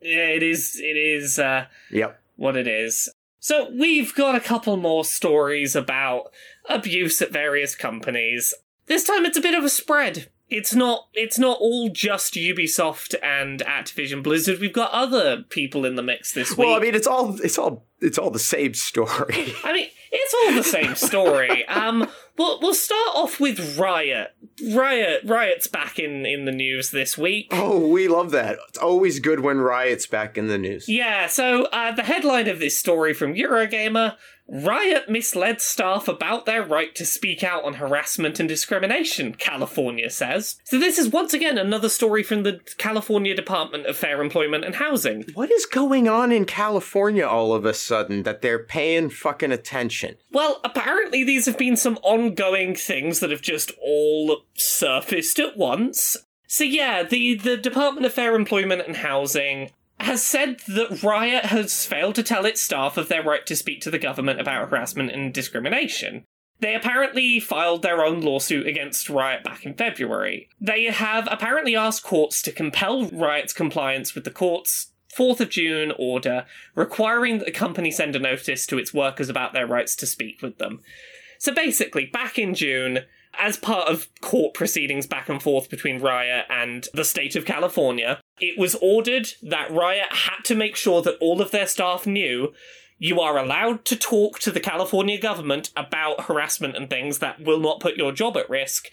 Yeah, it is it is uh yep. what it is so we've got a couple more stories about abuse at various companies this time it's a bit of a spread it's not it's not all just ubisoft and activision blizzard we've got other people in the mix this week Well, I mean, it's all it's all it's all the same story. I mean, it's all the same story. Um, we'll we'll start off with Riot. Riot, Riot's back in in the news this week. oh, we love that. It's always good when Riot's back in the news. Yeah, so uh, the headline of this story from Eurogamer Riot misled staff about their right to speak out on harassment and discrimination, California says. So, this is once again another story from the California Department of Fair Employment and Housing. What is going on in California all of a sudden that they're paying fucking attention? Well, apparently these have been some ongoing things that have just all surfaced at once. So yeah, the, the Department of Fair Employment and Housing has said that Riot has failed to tell its staff of their right to speak to the government about harassment and discrimination. They apparently filed their own lawsuit against Riot back in February. They have apparently asked courts to compel Riot's compliance with the court's 4th of June order requiring that the company send a notice to its workers about their rights to speak with them. So basically, back in June, as part of court proceedings back and forth between Riot and the state of California, it was ordered that Riot had to make sure that all of their staff knew you are allowed to talk to the California government about harassment and things that will not put your job at risk.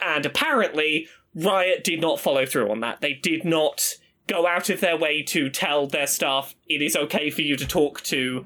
And apparently, Riot did not follow through on that. They did not go out of their way to tell their staff it is okay for you to talk to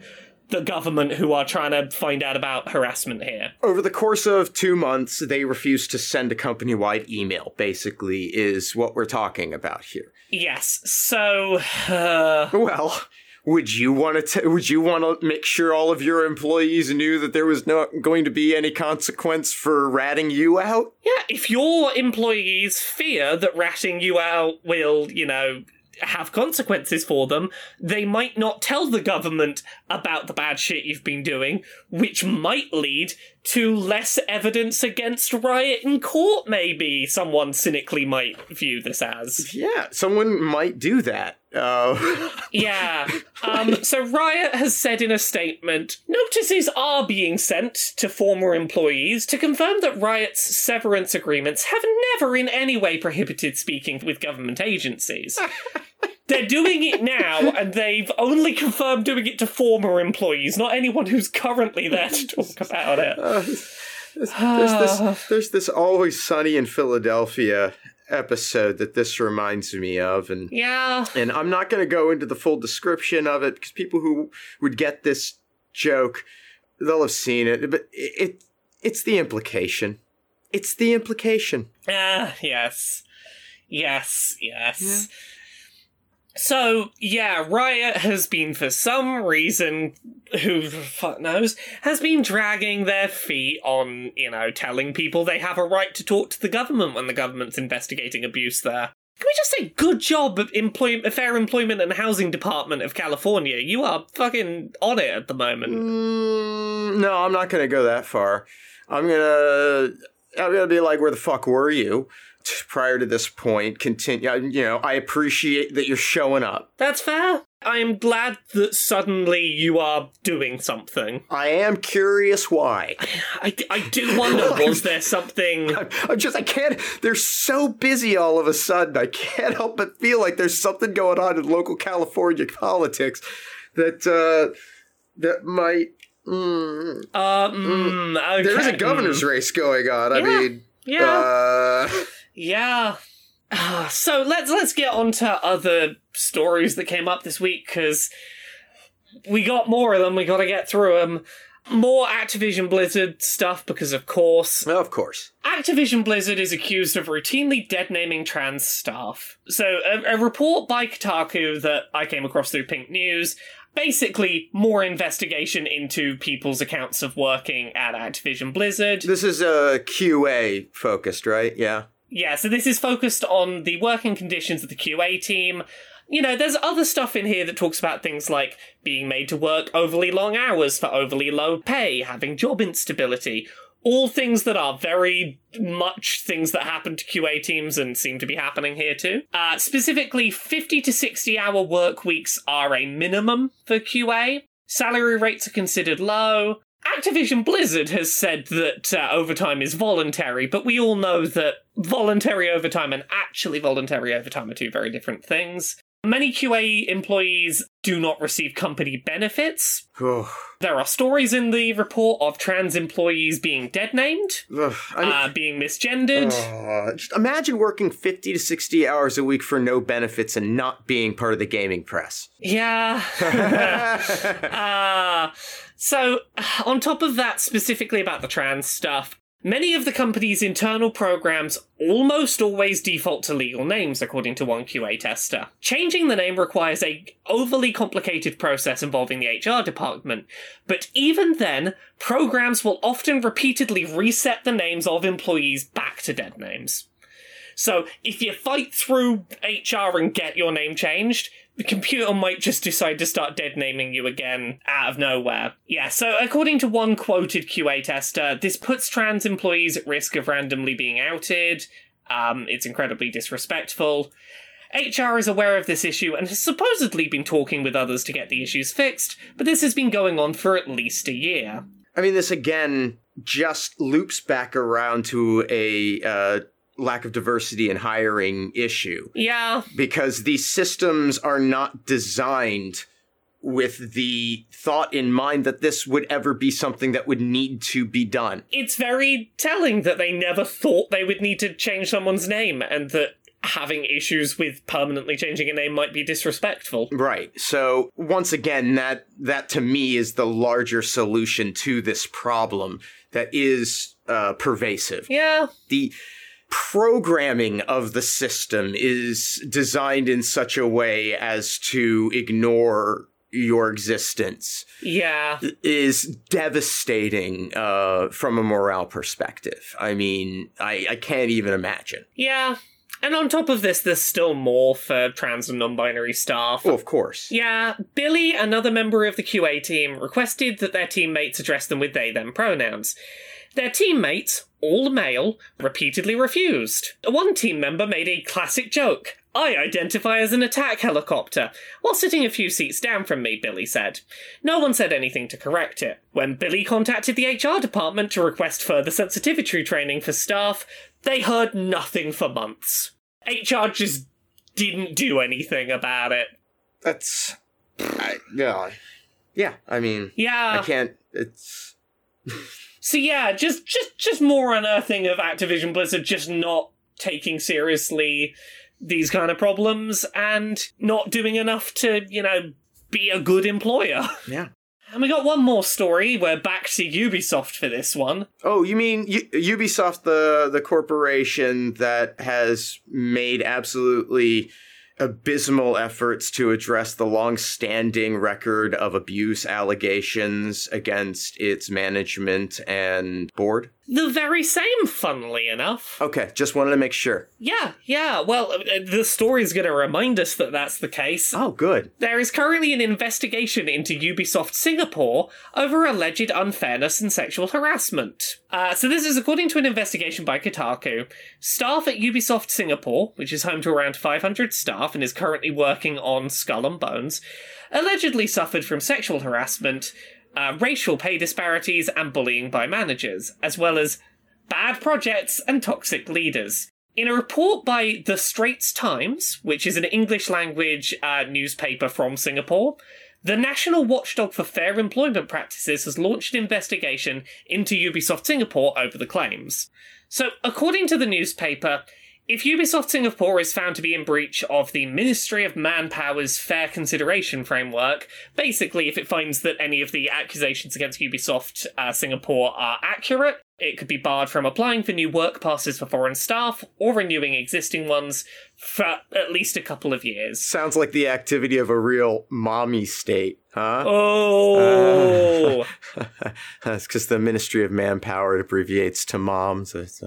the government who are trying to find out about harassment here. Over the course of two months, they refused to send a company wide email, basically, is what we're talking about here. Yes, so. Uh, Well, would you want to? Would you want to make sure all of your employees knew that there was not going to be any consequence for ratting you out? yeah, if your employees fear that ratting you out will, you know, have consequences for them, they might not tell the government about the bad shit you've been doing, which might lead to less evidence against riot in court, maybe. Someone cynically might view this as. Yeah, someone might do that. Uh, Yeah. Um, so Riot has said in a statement notices are being sent to former employees to confirm that Riot's severance agreements have never in any way prohibited speaking with government agencies. They're doing it now, and they've only confirmed doing it to former employees, not anyone who's currently there to talk about it. there's this. There's this always sunny in Philadelphia episode that this reminds me of, and Yeah. and I'm not going to go into the full description of it because people who would get this joke, they'll have seen it. But it, it it's the implication. It's the implication. Ah, yes. Yes, yes. So, yeah, Riot has been, for some reason, who the fuck knows, has been dragging their feet on, you know, telling people they have a right to talk to the government when the government's investigating abuse there. Can we just say, good job, employ- Fair Employment and Housing Department of California? You are fucking on it at the moment. Mm, no, I'm not going to go that far. I'm gonna I'm gonna be like, where the fuck were you? Prior to this point, continue. You know, I appreciate that you're showing up. That's fair. I'm glad that suddenly you are doing something. I am curious why. I, I do wonder, was there something. I'm, I'm just, I can't. They're so busy all of a sudden. I can't help but feel like there's something going on in local California politics that uh, that might. Mm, Uh, mm, okay. there is a governor's race going on. I Yeah. mean, Yeah. uh, Yeah. Ah, So let's let's get on to other stories that came up this week because we got more of them. We got to get through them. More Activision Blizzard stuff because, of course, of course. Activision Blizzard is accused of routinely dead naming trans staff. So, a, a report by Kotaku that I came across through Pink News basically more investigation into people's accounts of working at Activision Blizzard. This is uh, QA focused, right? Yeah. Yeah, so this is focused on the working conditions of the QA team. You know, there's other stuff in here that talks about things like being made to work overly long hours for overly low pay, having job instability. All things that are very much things that happen to QA teams and seem to be happening here too. Uh, specifically, 50 to 60 hour work weeks are a minimum for QA. Salary rates are considered low. Activision Blizzard has said that uh, overtime is voluntary, but we all know that voluntary overtime and actually voluntary overtime are two very different things. Many QA employees do not receive company benefits. There are stories in the report of trans employees being dead named, Ugh. I mean, uh, being misgendered. uh, just imagine working 50 to 60 hours a week for no benefits and not being part of the gaming press. Yeah. uh, so, on top of that, specifically about the trans stuff, many of the company's internal programs almost always default to legal names, according to one QA tester. Changing the name requires a overly complicated process involving the HR department, but even then, programs will often repeatedly reset the names of employees back to dead names. So if you fight through HR and get your name changed, the computer might just decide to start dead naming you again out of nowhere. Yeah, so according to one quoted QA tester, this puts trans employees at risk of randomly being outed. Um, it's incredibly disrespectful. HR is aware of this issue and has supposedly been talking with others to get the issues fixed, but this has been going on for at least a year. I mean, this again just loops back around to a uh, lack of diversity in hiring issue Yeah, because these systems are not designed with the thought in mind that this would ever be something that would need to be done. it's very telling that they never thought they would need to change someone's name and that having issues with permanently changing a name might be disrespectful. Right. So once again, that that to me is the larger solution to this problem that is uh, pervasive. Yeah, The programming of the system is designed in such a way as to ignore your existence yeah. is devastating uh, from a morale perspective. I mean, I, I can't even imagine. Yeah. And on top of this, there's still more for trans and non binary staff. Oh, of course. Yeah, Billy, another member of the QA team, requested that their teammates address them with they them pronouns. Their teammates, all male, repeatedly refused. One team member made a classic joke. I identify as an attack helicopter, while sitting a few seats down from me, Billy said. No one said anything to correct it. When Billy contacted the HR department to request further sensitivity training for staff, they heard nothing for months. HR just didn't do anything about it. That's. I, yeah. Yeah, I mean, Yeah. I can't. It's. So yeah, just just just more unearthing of Activision Blizzard just not taking seriously these kind of problems and not doing enough to, you know, be a good employer. Yeah. And we got one more story. We're back to Ubisoft for this one. Oh, you mean U- Ubisoft, the the corporation that has made absolutely abysmal efforts to address the long-standing record of abuse allegations against its management and board? The very same, funnily enough. Okay, just wanted to make sure. Yeah, yeah. Well, uh, the story's going to remind us that that's the case. Oh, good. There is currently an investigation into Ubisoft Singapore over alleged unfairness and sexual harassment. Uh, so, this is according to an investigation by Kotaku. Staff at Ubisoft Singapore, which is home to around 500 staff and is currently working on Skull and Bones, allegedly suffered from sexual harassment, uh, racial pay disparities, and bullying by managers, as well as bad projects and toxic leaders. In a report by The Straits Times, which is an English language uh, newspaper from Singapore, the National Watchdog for Fair Employment Practices has launched an investigation into Ubisoft Singapore over the claims. So, according to the newspaper, if Ubisoft Singapore is found to be in breach of the Ministry of Manpower's Fair Consideration Framework, basically, if it finds that any of the accusations against Ubisoft uh, Singapore are accurate, it could be barred from applying for new work passes for foreign staff or renewing existing ones for at least a couple of years. Sounds like the activity of a real mommy state, huh? Oh! That's because the Ministry of Manpower abbreviates to moms. It's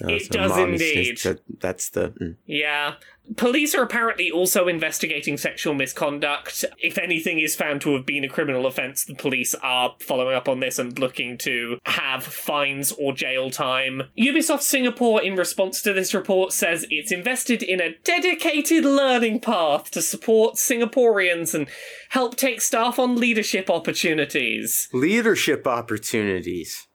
a does indeed. So That's the. mm. Yeah. Police are apparently also investigating sexual misconduct. If anything is found to have been a criminal offence, the police are following up on this and looking to have fines or jail time. Ubisoft Singapore, in response to this report, says it's invested in a dedicated learning path to support Singaporeans and help take staff on leadership opportunities. Leadership opportunities.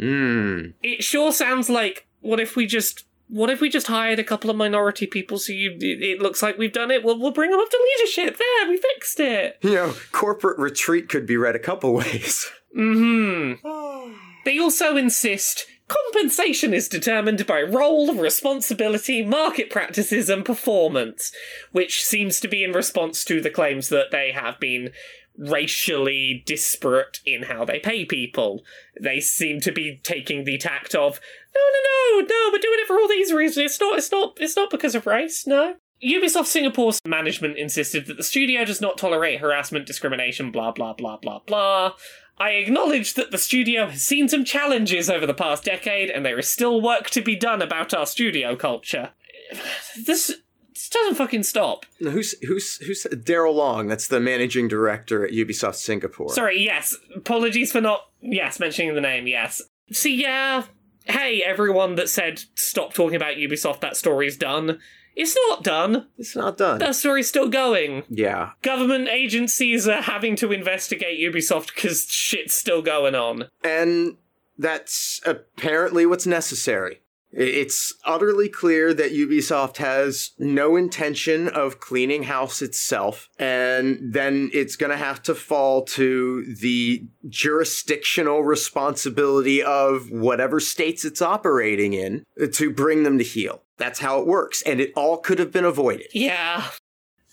Mm. It sure sounds like what if we just what if we just hired a couple of minority people so you it it looks like we've done it? Well, we'll bring them up to leadership. There, we fixed it. You know, corporate retreat could be read a couple ways. Hmm. They also insist compensation is determined by role, responsibility, market practices, and performance, which seems to be in response to the claims that they have been racially disparate in how they pay people. They seem to be taking the tact of no, no, no, no, we're doing it for all these reasons. It's not, it's not, it's not because of race. No. Ubisoft Singapore's management insisted that the studio does not tolerate harassment, discrimination, blah, blah, blah, blah, blah. I acknowledge that the studio has seen some challenges over the past decade, and there is still work to be done about our studio culture. This It doesn't fucking stop. Who's who's who's Darryl Long? That's the managing director at Ubisoft Singapore. Sorry, yes. Apologies for not, yes, mentioning the name, yes. See, yeah. Hey, everyone that said stop talking about Ubisoft, that story's done. It's not done. It's not done. That story's still going. yeah. Government agencies are having to investigate Ubisoft because shit's still going on. And that's apparently what's necessary. It's utterly clear that Ubisoft has no intention of cleaning house itself, and then it's going to have to fall to the jurisdictional responsibility of whatever states it's operating in to bring them to heel. That's how it works, and it all could have been avoided. Yeah.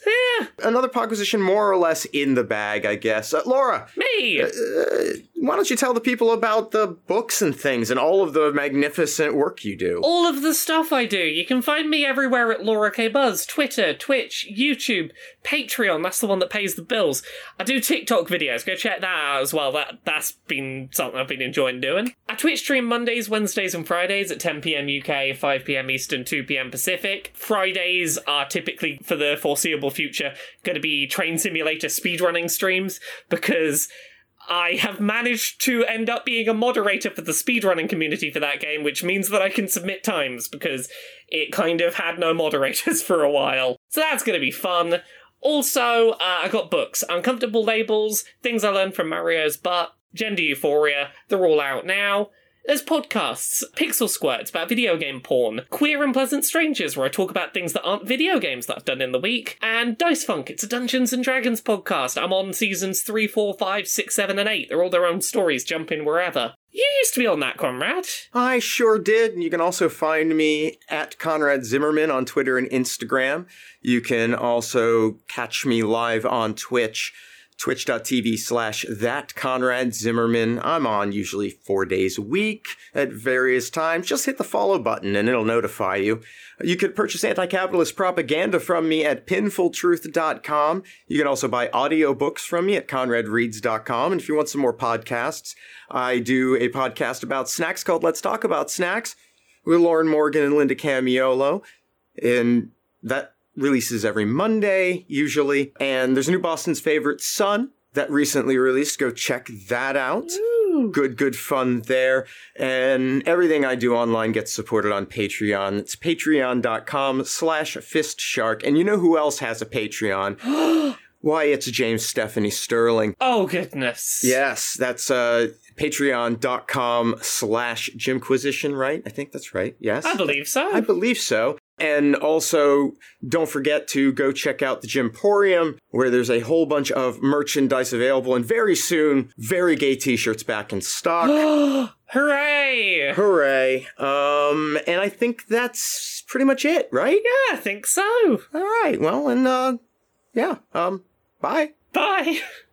Yeah, Another proposition more or less in the bag, I guess. Uh, Laura, me. uh, why don't you tell the people about the books and things and all of the magnificent work you do? All of the stuff I do. You can find me everywhere at Laura K. Buzz, Twitter, Twitch, YouTube, Patreon. That's the one that pays the bills. I do TikTok videos. Go check that out as well. That that's been something I've been enjoying doing. I Twitch stream Mondays, Wednesdays, and Fridays at 10 p.m. UK, 5 p.m. Eastern, 2 p.m. Pacific. Fridays are typically for the foreseeable future going to be train simulator speedrunning streams because I have managed to end up being a moderator for the speedrunning community for that game, which means that I can submit times because it kind of had no moderators for a while. So that's going to be fun. Also, uh, I got books Uncomfortable Labels, Things I Learned from Mario's Butt, Gender Euphoria, they're all out now. There's podcasts, Pixel Squirts about video game porn, Queer and Pleasant Strangers, where I talk about things that aren't video games that I've done in the week, and Dice Funk, it's a Dungeons and Dragons podcast. I'm on seasons 3, 4, 5, 6, 7, and 8. They're all their own stories, jump in wherever. You used to be on that, Conrad. I sure did. And you can also find me at Conrad Zimmerman on Twitter and Instagram. You can also catch me live on Twitch, twitch.tv slash that Conrad Zimmerman. I'm on usually four days a week at various times. Just hit the follow button and it'll notify you. You could purchase anti-capitalist propaganda from me at pinfultruth.com. You can also buy audiobooks from me at conradreads.com. And if you want some more podcasts, I do a podcast about snacks called Let's Talk About Snacks with Lauren Morgan and Linda Camiolo. And that releases every Monday, usually. And there's a new Boston's Favorite Son that recently released. Go check that out. Good, good fun there. And everything I do online gets supported on Patreon. It's patreon.com slash fistshark. And you know who else has a Patreon? Why, it's James Stephanie Sterling. Oh, goodness. Yes, that's uh, patreon.com slash Jimquisition, right? I think that's right. Yes. I believe so. I believe so. And also, don't forget to go check out the Jimporium, where there's a whole bunch of merchandise available, and very soon, very gay t-shirts back in stock. Hooray! Hooray. Um, and I think that's pretty much it, right? Yeah, I think so. All right. Well, and, uh, yeah. Um, bye. Bye.